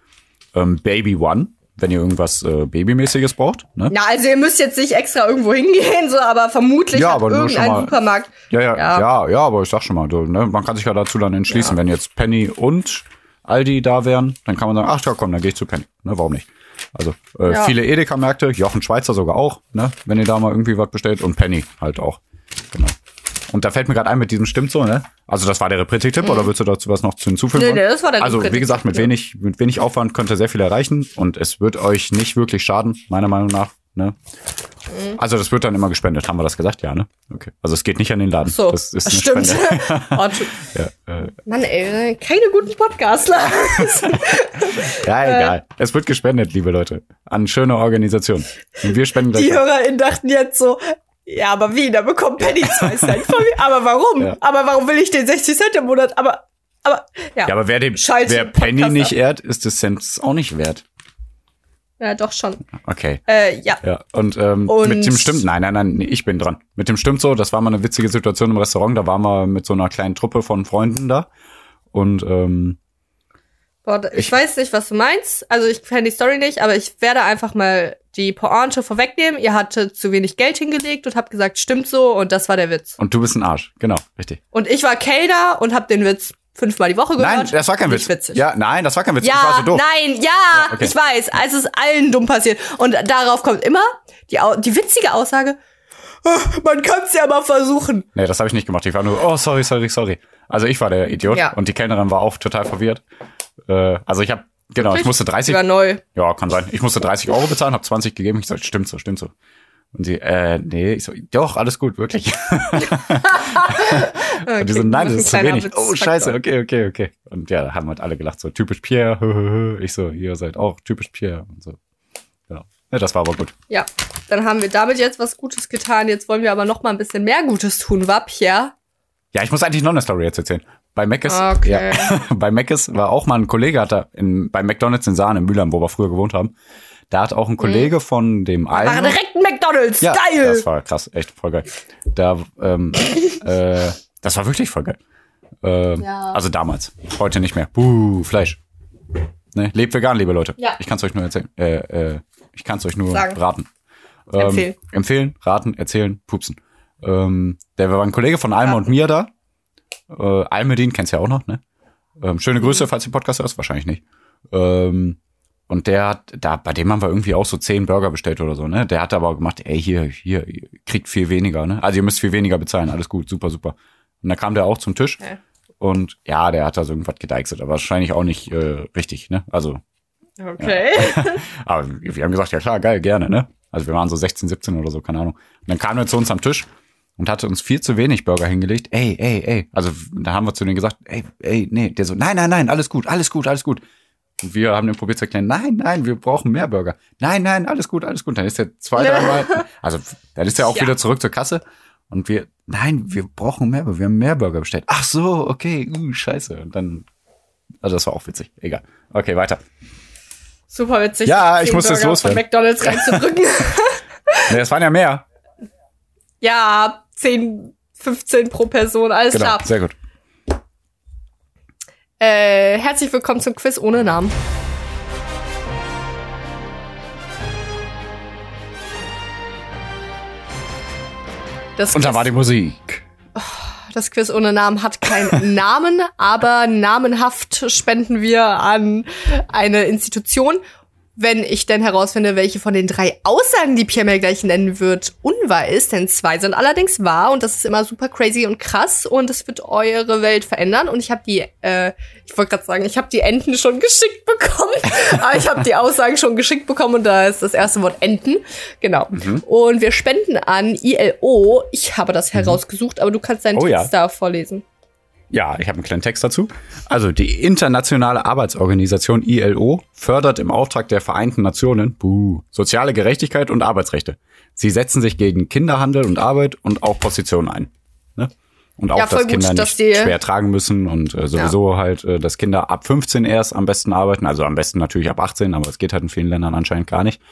Ähm, Baby One, wenn ihr irgendwas äh, Babymäßiges braucht. Ne? Ja, also ihr müsst jetzt nicht extra irgendwo hingehen, so, aber vermutlich ja, aber hat irgendein mal, Supermarkt. Ja, ja, ja, ja, ja, aber ich sag schon mal, du, ne, man kann sich ja dazu dann entschließen, ja. wenn jetzt Penny und Aldi da wären, dann kann man sagen, ach ja komm, dann gehe ich zu Penny. Ne, warum nicht? Also äh, ja. viele Edeka-Märkte, Jochen Schweizer sogar auch, ne, wenn ihr da mal irgendwie was bestellt und Penny halt auch. Genau. Und da fällt mir gerade ein mit diesem stimmt so, ne? Also das war der Repretik-Tipp mhm. oder willst du dazu was noch hinzufügen? Nee, nee, das war der Also wie gesagt, mit wenig, mit wenig Aufwand könnt ihr sehr viel erreichen und es wird euch nicht wirklich schaden, meiner Meinung nach. Ne? Mhm. Also das wird dann immer gespendet, haben wir das gesagt? Ja, ne? Okay. Also es geht nicht an den Laden. So, das ist stimmt. [laughs] Oh, [laughs] ja, äh. Mann, ey, keine guten Podcastler. [laughs] ja, egal. Äh. Es wird gespendet, liebe Leute, an schöne Organisationen. Und wir spenden Die HörerInnen dachten jetzt so, ja, aber wie? Da bekommt Penny zwei Cent von mir. Aber warum? Ja. Aber warum will ich den 60 Cent im Monat? Aber, aber, ja. Ja, aber wer, dem, wer Penny nicht ehrt, ist des Cents auch nicht wert. Ja, doch schon. Okay. Äh, ja. ja. Und, ähm, und mit dem stimmt, nein, nein, nein, ich bin dran. Mit dem stimmt so, das war mal eine witzige Situation im Restaurant, da waren wir mit so einer kleinen Truppe von Freunden da. Und ähm, Und ich, ich weiß nicht, was du meinst. Also ich kenne die Story nicht, aber ich werde einfach mal die Pointe vorwegnehmen. Ihr hattet zu wenig Geld hingelegt und habt gesagt, stimmt so und das war der Witz. Und du bist ein Arsch, genau, richtig. Und ich war Kellner und hab den Witz fünfmal die Woche gehört. Nein, das war kein Witz. Witzig. Ja, nein, das war kein Witz. Ja, ich war so doof. nein, ja, ja okay. ich weiß. Also es ist allen dumm passiert. Und darauf kommt immer die, die witzige Aussage, ah, man kann es ja mal versuchen. Nee, das habe ich nicht gemacht. Ich war nur, oh, sorry, sorry, sorry. Also ich war der Idiot ja. und die Kellnerin war auch total verwirrt. Äh, also ich habe Genau, ich musste 30. Sogar neu. Ja, kann sein. Ich musste 30 Euro bezahlen, habe 20 gegeben. Ich sag, stimmt so, stimmt so. Und sie, äh, nee, ich so, doch, alles gut, wirklich. okay, [laughs] und die so, nein, das ist zu wenig. Oh, scheiße, okay, okay, okay. Und ja, da haben halt alle gelacht, so typisch Pierre. [laughs] Ich so, ihr seid auch typisch Pierre und so. Genau. Ja, das war aber gut. Ja, dann haben wir damit jetzt was Gutes getan. Jetzt wollen wir aber noch mal ein bisschen mehr Gutes tun, wa, Pierre? Ja, ich muss eigentlich noch eine Story jetzt erzählen. Bei Mc's, okay. ja, [laughs] bei Mc's war auch mal ein Kollege, hat da in, bei McDonalds in Sahne in Mülheim, wo wir früher gewohnt haben. Da hat auch ein Kollege mhm. von dem einen. War direkt McDonalds, ja, geil! Das war krass, echt voll geil. Da, ähm, [laughs] äh, das war wirklich voll geil. Äh, ja. Also damals, heute nicht mehr. Buh, Fleisch. Ne, lebt vegan, liebe Leute. Ja. Ich kann es euch nur erzählen. Äh, äh, ich kann es euch nur Sagen. raten. Ähm, empfehlen. Empfehlen, raten, erzählen, pupsen. Ähm, der war ein Kollege von Alma ja. und mir da. Äh, Almedin kennst du ja auch noch, ne? Ähm, schöne Grüße, falls du Podcast hörst, wahrscheinlich nicht. Ähm, und der hat, da, bei dem haben wir irgendwie auch so zehn Burger bestellt oder so, ne? Der hat aber gemacht, ey, hier, hier, ihr kriegt viel weniger, ne? Also ihr müsst viel weniger bezahlen, alles gut, super, super. Und dann kam der auch zum Tisch. Okay. Und ja, der hat da so irgendwas gedeichselt, aber wahrscheinlich auch nicht äh, richtig, ne? Also. Okay. Ja. [laughs] [laughs] aber wir haben gesagt, ja klar, geil, gerne, ne? Also wir waren so 16, 17 oder so, keine Ahnung. Und dann kam er zu uns am Tisch und hatte uns viel zu wenig Burger hingelegt. Ey, ey, ey. Also da haben wir zu denen gesagt, ey, ey, nee. Der so, nein, nein, nein, alles gut, alles gut, alles gut. Und wir haben den probiert zu erklären, nein, nein, wir brauchen mehr Burger. Nein, nein, alles gut, alles gut. Dann ist er zwei, [laughs] dreimal, also dann ist er auch ja. wieder zurück zur Kasse. Und wir, nein, wir brauchen mehr Burger, wir haben mehr Burger bestellt. Ach so, okay, uh, scheiße. Und dann, also das war auch witzig. Egal. Okay, weiter. Super witzig. Ja, ich muss Burger das loswerden. Von McDonalds reinzudrücken. [laughs] [laughs] nee, das waren ja mehr. Ja, 10, 15 pro Person, alles genau, klar. Sehr gut. Äh, herzlich willkommen zum Quiz ohne Namen. Das Und da war die Musik. Das Quiz ohne Namen hat keinen [laughs] Namen, aber namenhaft spenden wir an eine Institution wenn ich denn herausfinde, welche von den drei Aussagen, die Pierre mir gleich nennen wird, unwahr ist. Denn zwei sind allerdings wahr und das ist immer super crazy und krass und es wird eure Welt verändern. Und ich habe die, äh, ich wollte gerade sagen, ich habe die Enten schon geschickt bekommen, [laughs] aber ich habe die Aussagen schon geschickt bekommen und da ist das erste Wort Enten. Genau. Mhm. Und wir spenden an ILO. Ich habe das mhm. herausgesucht, aber du kannst deinen oh, Text ja. da vorlesen. Ja, ich habe einen kleinen Text dazu. Also die Internationale Arbeitsorganisation ILO fördert im Auftrag der Vereinten Nationen buh, soziale Gerechtigkeit und Arbeitsrechte. Sie setzen sich gegen Kinderhandel und Arbeit und auch Positionen ein. Ne? Und auch, ja, dass Kinder gut, nicht schwer tragen müssen und äh, sowieso ja. halt, äh, dass Kinder ab 15 erst am besten arbeiten. Also am besten natürlich ab 18, aber es geht halt in vielen Ländern anscheinend gar nicht.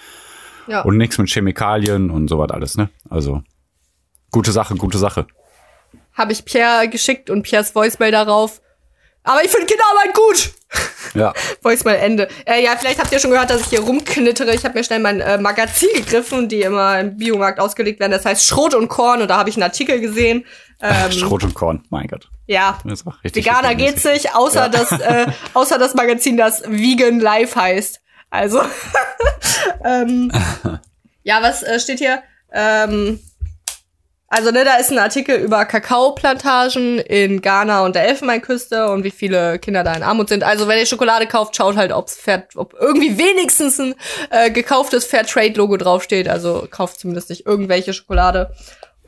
Ja. Und nichts mit Chemikalien und sowas alles, ne? Also gute Sache, gute Sache habe ich Pierre geschickt und Pierres Voicemail darauf. Aber ich finde Kinderarbeit gut. Ja. [laughs] Voicemail Ende. Äh, ja, vielleicht habt ihr schon gehört, dass ich hier rumknittere. Ich habe mir schnell mein äh, Magazin gegriffen, die immer im Biomarkt ausgelegt werden. Das heißt Schrot und Korn und da habe ich einen Artikel gesehen. Ähm, Schrot und Korn, mein Gott. Ja. Veganer geht sich, außer ja. das, äh, [laughs] außer das Magazin, das Vegan Life heißt. Also. [laughs] ähm, ja, was äh, steht hier? Ähm, also, ne, da ist ein Artikel über Kakaoplantagen in Ghana und der Elfenbeinküste und wie viele Kinder da in Armut sind. Also, wenn ihr Schokolade kauft, schaut halt, ob's Fair, ob irgendwie wenigstens ein äh, gekauftes Fairtrade-Logo draufsteht. Also, kauft zumindest nicht irgendwelche Schokolade.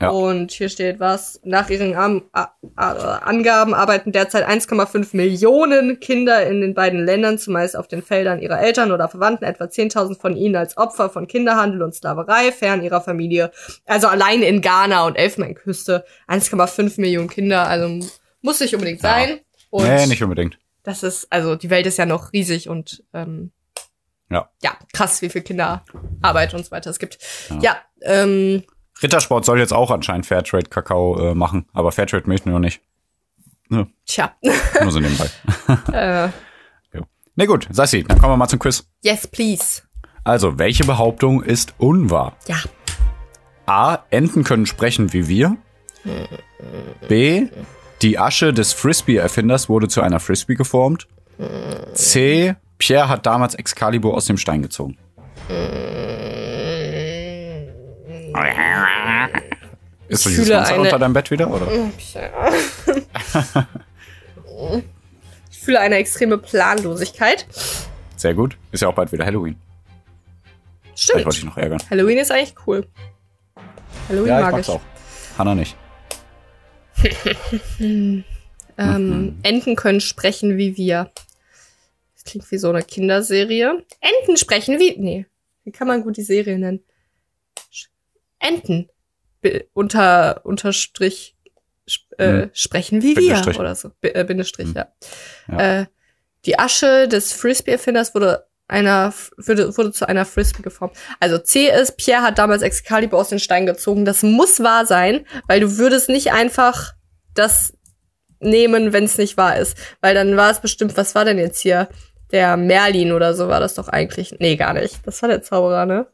Ja. Und hier steht was. Nach ihren Am A A Angaben arbeiten derzeit 1,5 Millionen Kinder in den beiden Ländern, zumeist auf den Feldern ihrer Eltern oder Verwandten, etwa 10.000 von ihnen als Opfer von Kinderhandel und Sklaverei, fern ihrer Familie. Also allein in Ghana und Elfenbeinküste 1,5 Millionen Kinder. Also muss nicht unbedingt sein. Ja. Und nee, nicht unbedingt. Das ist, also die Welt ist ja noch riesig und ähm, ja. ja, krass, wie viel Kinderarbeit und so weiter es gibt. Ja, ja ähm, Rittersport soll jetzt auch anscheinend Fairtrade Kakao äh, machen, aber Fairtrade möchten wir noch nicht. Ne? Tja. Nur so nebenbei. [laughs] äh. jo. Na gut, Sassi, dann kommen wir mal zum Quiz. Yes, please. Also, welche Behauptung ist unwahr? Ja. A. Enten können sprechen wie wir. B. Die Asche des Frisbee-Erfinders wurde zu einer Frisbee geformt. C. Pierre hat damals Excalibur aus dem Stein gezogen. Ist so dieses fühle Monster eine- unter deinem Bett wieder, oder? Ich fühle eine extreme Planlosigkeit. Sehr gut. Ist ja auch bald wieder Halloween. Vielleicht wollte ich Stimmt. noch ärgern. Halloween ist eigentlich cool. Halloween Ja, ich mag mag's ich. auch. Hanna nicht. [laughs] Ähm, Mhm. Enten können sprechen wie wir. Das klingt wie so eine Kinderserie. Enten sprechen wie. Nee. Wie kann man gut die Serie nennen? Sch- Enten. Unter, unterstrich äh, Mhm. sprechen wie wir Bindestrich. oder so. B äh, Bindestrich, Mhm. ja. Ja. Äh, die Asche des Frisbee-Erfinders wurde einer, wurde, wurde zu einer Frisbee geformt. Also C ist, Pierre hat damals Excalibur aus den Steinen gezogen. Das muss wahr sein, weil du würdest nicht einfach das nehmen, wenn es nicht wahr ist. Weil dann war es bestimmt, was war denn jetzt hier? Der Merlin oder so war das doch eigentlich. Nee, gar nicht. Das war der Zauberer, ne?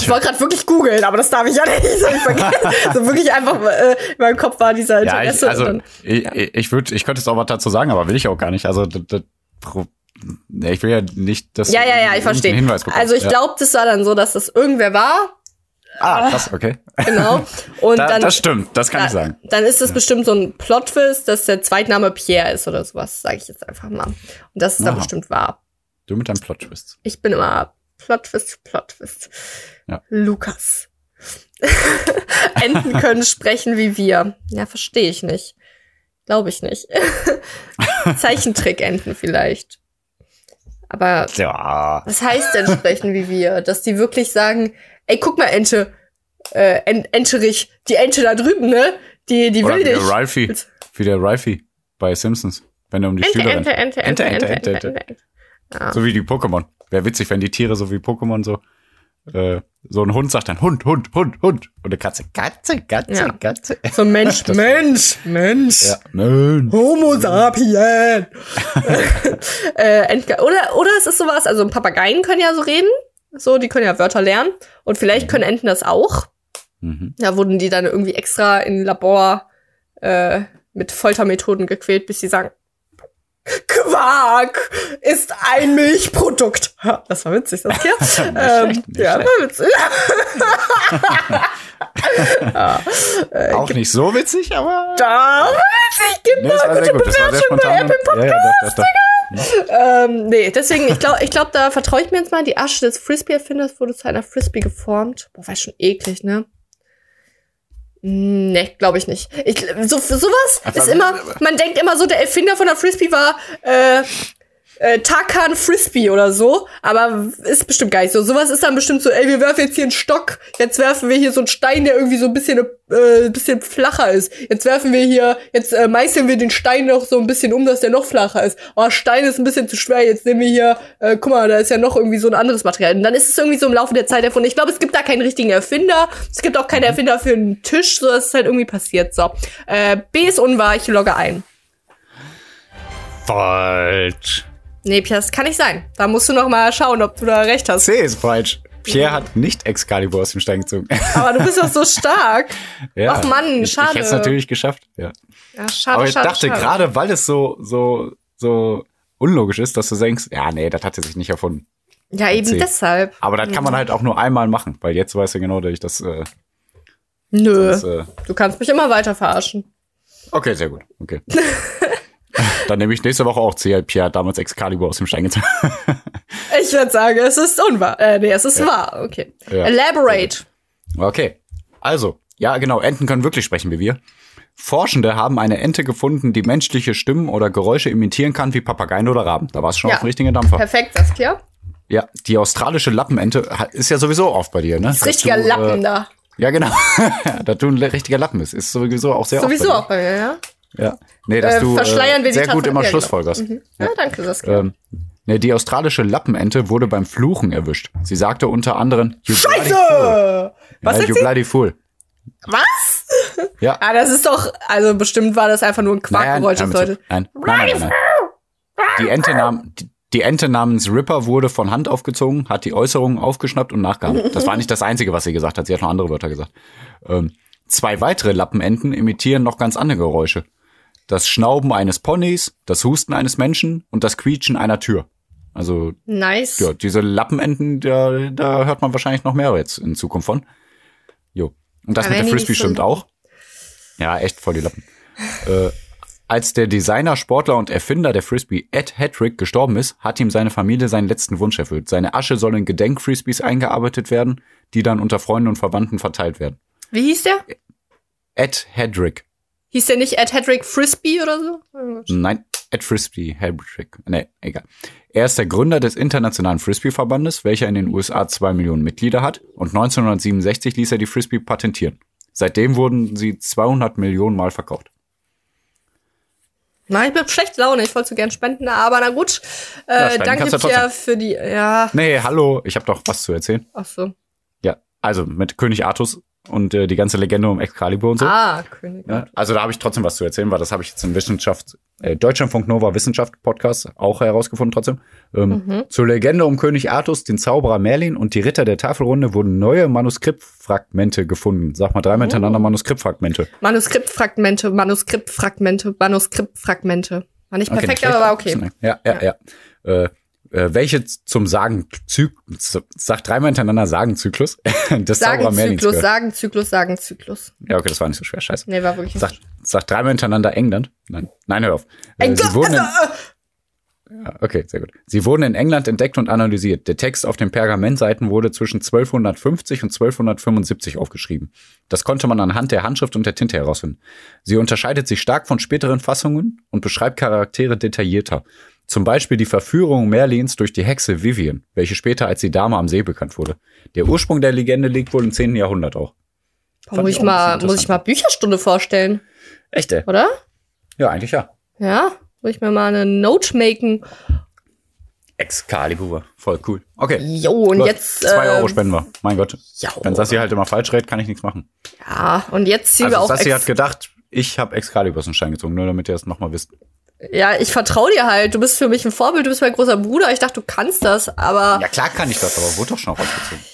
Ich wollte gerade wirklich googeln, aber das darf ich ja nicht. So, [laughs] ich vergesse. so wirklich einfach, äh, in meinem Kopf war dieser Ja, ich, Interesse. also dann, ich, ich, ich würde, ich könnte jetzt auch was dazu sagen, aber will ich auch gar nicht. Also das, das, ich will ja nicht, dass ja, ja, ja, ich verstehe. Hinweis bekommst. Also ich ja. glaube, das war dann so, dass das irgendwer war, Ah, krass, okay. genau. Und Da, dann, das stimmt, das kann da- ich sagen. dann ist es bestimmt so ein Plot-Twist, dass der Zweitname Pierre ist oder sowas, sage ich jetzt einfach mal. Und das ist dann bestimmt wahr. Du mit deinem Plot-Twist. Ich bin immer Plot-Twist, Plot-Twist. Ja. Lukas. [laughs] Enten können sprechen wie wir. Ja, verstehe ich nicht. Glaube ich nicht. [laughs] Zeichentrick-Enten vielleicht. Aber Ja. was heißt denn sprechen wie wir? Dass die wirklich sagen, ey, guck mal, Ente, äh, En- Enterich, die Ente da drüben, ne? Die, die Oder will wie der dich. Ralphie, wie der Ralphie bei Simpsons, wenn er um die Ente, Schüler Ente, rennt. Ente, Ente, Ente, Ente, Ente, Ente, Ente. Ja. So wie die Pokémon. Wäre witzig, wenn die Tiere so wie Pokémon so äh, so ein Hund sagt dann Hund, Hund, Hund, Hund und eine Katze, Katze, Katze, Ja. Katze. So ein Mensch, [laughs] Das- Mensch, Mensch. Ja, Mensch. Homo sapien. [laughs] äh, oder, oder es ist sowas, also Papageien können ja so reden. So, die können ja Wörter lernen. Und vielleicht können Enten das auch. Mhm. Da wurden die dann irgendwie extra in Labor äh, mit Foltermethoden gequält, bis sie sagen, Quark ist ein Milchprodukt. Das war witzig, das hier. [laughs] ähm, schlecht, ja, schlecht. war witzig. ja, [laughs] äh, Auch nicht so witzig, aber da witzig, nee, genau, sehr gute gut. Bewertung bei. Apple Ja, ja, doch, doch, doch. Ähm, nee, deswegen, ich glaube, ich glaub, da vertraue ich mir jetzt mal. Die Asche des Frisbee-Erfinders wurde zu einer Frisbee geformt. Boah, war schon eklig, ne? Nee, glaube ich nicht. Ich, so, sowas Aber- ist immer, man denkt immer so, der Erfinder von der Frisbee war äh, äh, Tarkan Frisbee oder so, aber ist bestimmt gar nicht so. Sowas ist dann bestimmt so, ey, wir werfen jetzt hier einen Stock, jetzt werfen wir hier so einen Stein, der irgendwie so ein bisschen, äh, bisschen flacher ist. Jetzt werfen wir hier, jetzt äh, meißeln wir den Stein noch so ein bisschen um, dass der noch flacher ist. Oh, Stein ist ein bisschen zu schwer, jetzt nehmen wir hier, äh, guck mal, da ist ja noch irgendwie so ein anderes Material. Und dann ist es irgendwie so im Laufe der Zeit erfunden. Ich glaube, es gibt da keinen richtigen Erfinder. Es gibt auch keinen Erfinder für einen Tisch, so dass es halt irgendwie passiert. So. Äh, B ist unwahr, ich logge ein. Falsch. Nee, Pia, das kann nicht sein. Da musst du noch mal schauen, ob du da recht hast. C ist falsch. Pierre hat nicht Excalibur aus dem Stein gezogen. [laughs] Aber du bist doch so stark. ja. Ach Mann, Ich, ich schade. hätte es natürlich geschafft. Ja. Ja, schade, Aber ich schade, dachte schade. gerade, weil es so so so unlogisch ist, dass du denkst, ja, nee, das hat er sich nicht erfunden. Ja, eben C. deshalb. Aber das kann man halt auch nur einmal machen, weil jetzt weißt du genau, dass ich das. Äh, Nö. das äh, Du kannst mich immer weiter verarschen. okay, sehr gut. Okay. [laughs] Dann nehme ich nächste Woche auch C. Pierre damals Excalibur aus dem Stein gezogen. [laughs] Ich würde sagen, es ist unwahr. Äh, nee, es ist wahr. Okay. Ja. Elaborate. Okay. Also, ja, genau, Enten können wirklich sprechen wie wir. Forschende haben eine Ente gefunden, die menschliche Stimmen oder Geräusche imitieren kann, wie Papageien oder Raben. Da war es schon Ja. auf dem richtigen Dampfer. Perfekt, Saskia. Ja, die australische Lappenente ist ja sowieso oft bei dir, ne? Das ist richtiger du, Lappen Äh, da. ja, genau. [laughs] da du ein richtiger Lappen ist. Ist sowieso auch sehr Sowieso oft auch bei mir, ja. Ja. Nee, dass Äh, du verschleiern wir äh, die sehr gut immer ja, genau. Schlussfolgerst. Ja, danke, Saskia. Ähm, nee, die australische Lappenente wurde beim Fluchen erwischt. Sie sagte unter anderem, you. Scheiße! Was ja, you bloody fool. Was? Ja. Ah, das ist doch, also bestimmt war das einfach nur ein Quackgeräusch, das Leute. nein, nein, nein, nein, nein. Die Ente, nam, die, die Ente namens Ripper wurde von Hand aufgezogen, hat die Äußerungen aufgeschnappt und nachgeahmt. Das war nicht das Einzige, was sie gesagt hat. Sie hat noch andere Wörter gesagt. Ähm, zwei weitere Lappenenten imitieren noch ganz andere Geräusche. Das Schnauben eines Ponys, das Husten eines Menschen und das Quietschen einer Tür. Also Nice. ja, diese Lappenenten, da, da hört man wahrscheinlich noch mehr jetzt in Zukunft von. Jo. Und das Aber mit der Frisbee stimmt auch. Ja, echt voll die Lappen. äh, als der Designer, Sportler und Erfinder der Frisbee Ed Hedrick gestorben ist, hat ihm seine Familie seinen letzten Wunsch erfüllt. Seine Asche soll in Gedenkfrisbees eingearbeitet werden, die dann unter Freunden und Verwandten verteilt werden. Wie hieß der? Ed Hedrick. Hieß der nicht Ed Hedrick Frisbee oder so? Nein, Ed Frisbee Hedrick. Nee, egal. Er ist der Gründer des Internationalen Frisbee-Verbandes, welcher in den USA zwei Millionen Mitglieder hat. Und 1967 ließ er die Frisbee patentieren. Seitdem wurden sie 200 Millionen Mal verkauft. Nein, ich bin schlecht Laune. Ich wollte so gern spenden, aber na gut. Ja, Äh, spenden danke du Pierre für die. Ja, Nee, hallo, ich habe doch was zu erzählen. ach so. Ja, also mit König Artus und äh, die ganze Legende um Excalibur und so. Ah, König. Ja, also da habe ich trotzdem was zu erzählen, weil das habe ich jetzt in Wissenschaft, äh, Deutschlandfunk Nova Wissenschaft Podcast auch herausgefunden trotzdem. Ähm, Mhm. Zur Legende um König Artus, den Zauberer Merlin und die Ritter der Tafelrunde wurden neue Manuskriptfragmente gefunden. Sag mal dreimal Oh. hintereinander Manuskriptfragmente. Manuskriptfragmente, Manuskriptfragmente, Manuskriptfragmente. War nicht perfekt, nicht aber war okay. Ja, ja, ja. Äh, äh, welche zum Sagen, Zy sag dreimal hintereinander Sagenzyklus [laughs] Merlins Sagenzyklus. Sagenzyklus, Sagenzyklus. Ja, okay, das war nicht so schwer, scheiße. Nee, war wirklich Sag, sag dreimal hintereinander England. Nein, nein, hör auf. Äh, England- in, [laughs] ja, okay, sehr gut. Sie wurden in England entdeckt und analysiert. Der Text auf den Pergamentseiten wurde zwischen 1250 und 1275 aufgeschrieben. Das konnte man anhand der Handschrift und der Tinte herausfinden. Sie unterscheidet sich stark von späteren Fassungen und beschreibt Charaktere detaillierter. Zum Beispiel die Verführung Merlins durch die Hexe Vivian, welche später als die Dame am See bekannt wurde. Der Ursprung der Legende liegt wohl im 10. Jahrhundert auch. Fand muss ich mal, muss ich mal Bücherstunde vorstellen, Echt, ey? oder? Ja, eigentlich ja. Ja, muss ich mir mal eine Note machen. Excalibur. Voll cool. Okay. Jo, und Läuft. jetzt. Zwei äh, Euro spenden wir. Mein Gott. Jo. Wenn Sassi halt immer falsch redet, kann ich nichts machen. Ja, und jetzt ziehen wir Also auch. Sassi hat gedacht, ich habe Excalibur aus dem Stein gezogen, nur damit ihr das nochmal wisst. ja, ich vertraue dir halt. Du bist für mich ein Vorbild, du bist mein großer Bruder. Ich dachte, du kannst das, aber Ja klar kann ich das, aber wurde doch schon rausgezogen.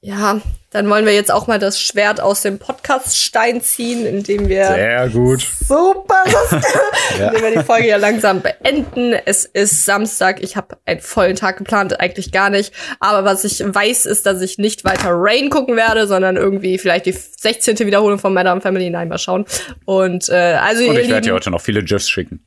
Ja, dann wollen wir jetzt auch mal das Schwert aus dem Podcast-Stein ziehen, indem wir. Sehr gut. Super, das [laughs] [laughs] Ja. indem wir die Folge ja langsam beenden. Es ist Samstag. Ich habe einen vollen Tag geplant, eigentlich gar nicht. Aber was ich weiß, ist, dass ich nicht weiter Rain gucken werde, sondern irgendwie vielleicht die 16. Wiederholung von Madame Family. Nein, mal schauen. Und äh, also Und ich werde dir heute noch viele GIFs schicken.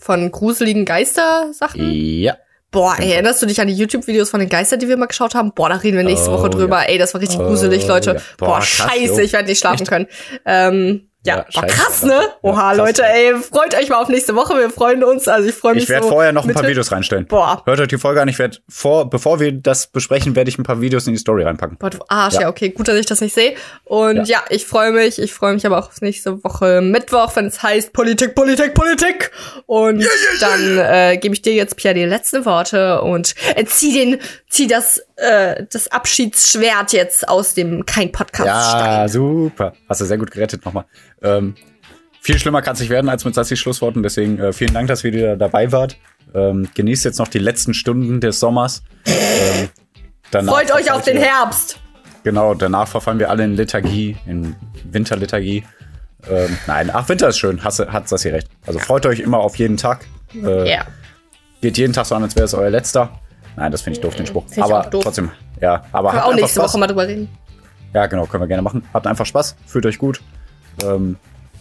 von gruseligen Geister-Sachen. Ja. Boah, ey, erinnerst du dich an die YouTube-Videos von den Geistern, die wir mal geschaut haben? Boah, da reden wir nächste Oh, Woche drüber. ja. Ey, das war richtig Oh, gruselig, Leute. ja. Boah, Boah, krass, scheiße, jo. ich werde nicht schlafen können. Ähm, ja, Ja, scheiße, krass, ne? Ja, Oha, krass, Leute, ja. ey, freut euch mal auf nächste Woche. Wir freuen uns. Also ich freue mich Ich werde so vorher noch ein paar Videos reinstellen. Boah. Hört euch die Folge an. Ich werde vor, bevor wir das besprechen, werde ich ein paar Videos in die Story reinpacken. Boah, du Arsch, ja. Ja. okay, gut, dass ich das nicht sehe. Und ja, Ja. ich freue mich. Ich freue mich aber auch auf nächste Woche Mittwoch, wenn es heißt Politik, Politik, Politik. Und dann äh, gebe ich dir jetzt, Pierre, die letzten Worte und äh, zieh den, zieh das, äh, das Abschiedsschwert jetzt aus dem kein Podcast Ja, super. Hast du sehr gut gerettet nochmal. Ähm, viel schlimmer kann es nicht werden als mit Sassis Schlussworten. Deswegen äh, vielen Dank, dass ihr wieder dabei wart. Ähm, genießt jetzt noch die letzten Stunden des Sommers. Ähm, Freut euch auf den Herbst. Genau, danach verfallen wir alle in Lethargie, in Winterlethargie. Ähm, nein, ach, Winter ist schön, hast, hat Sassi recht. Also freut euch immer auf jeden Tag. Äh, Ja. Geht jeden Tag so an, als wäre es euer letzter. Nein, das finde ich doof, den Spruch. Find ich Aber auch doof. trotzdem, ja. Aber Können wir auch nächste Spaß. Woche mal drüber reden. Ja, genau, können wir gerne machen. Habt einfach Spaß, fühlt euch gut. Ähm,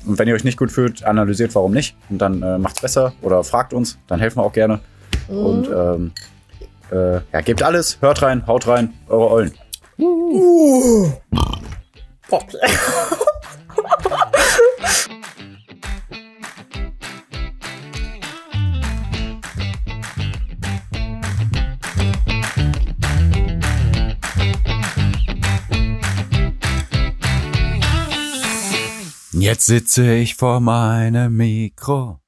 und wenn ihr euch nicht gut fühlt, analysiert, warum nicht. Und dann äh, macht's besser oder fragt uns, dann helfen wir auch gerne. Und ähm, äh, ja, gebt alles, hört rein, haut rein, eure Eulen. Boah. [laughs] Jetzt sitze ich vor meinem Mikro,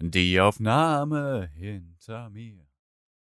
die Aufnahme hinter mir.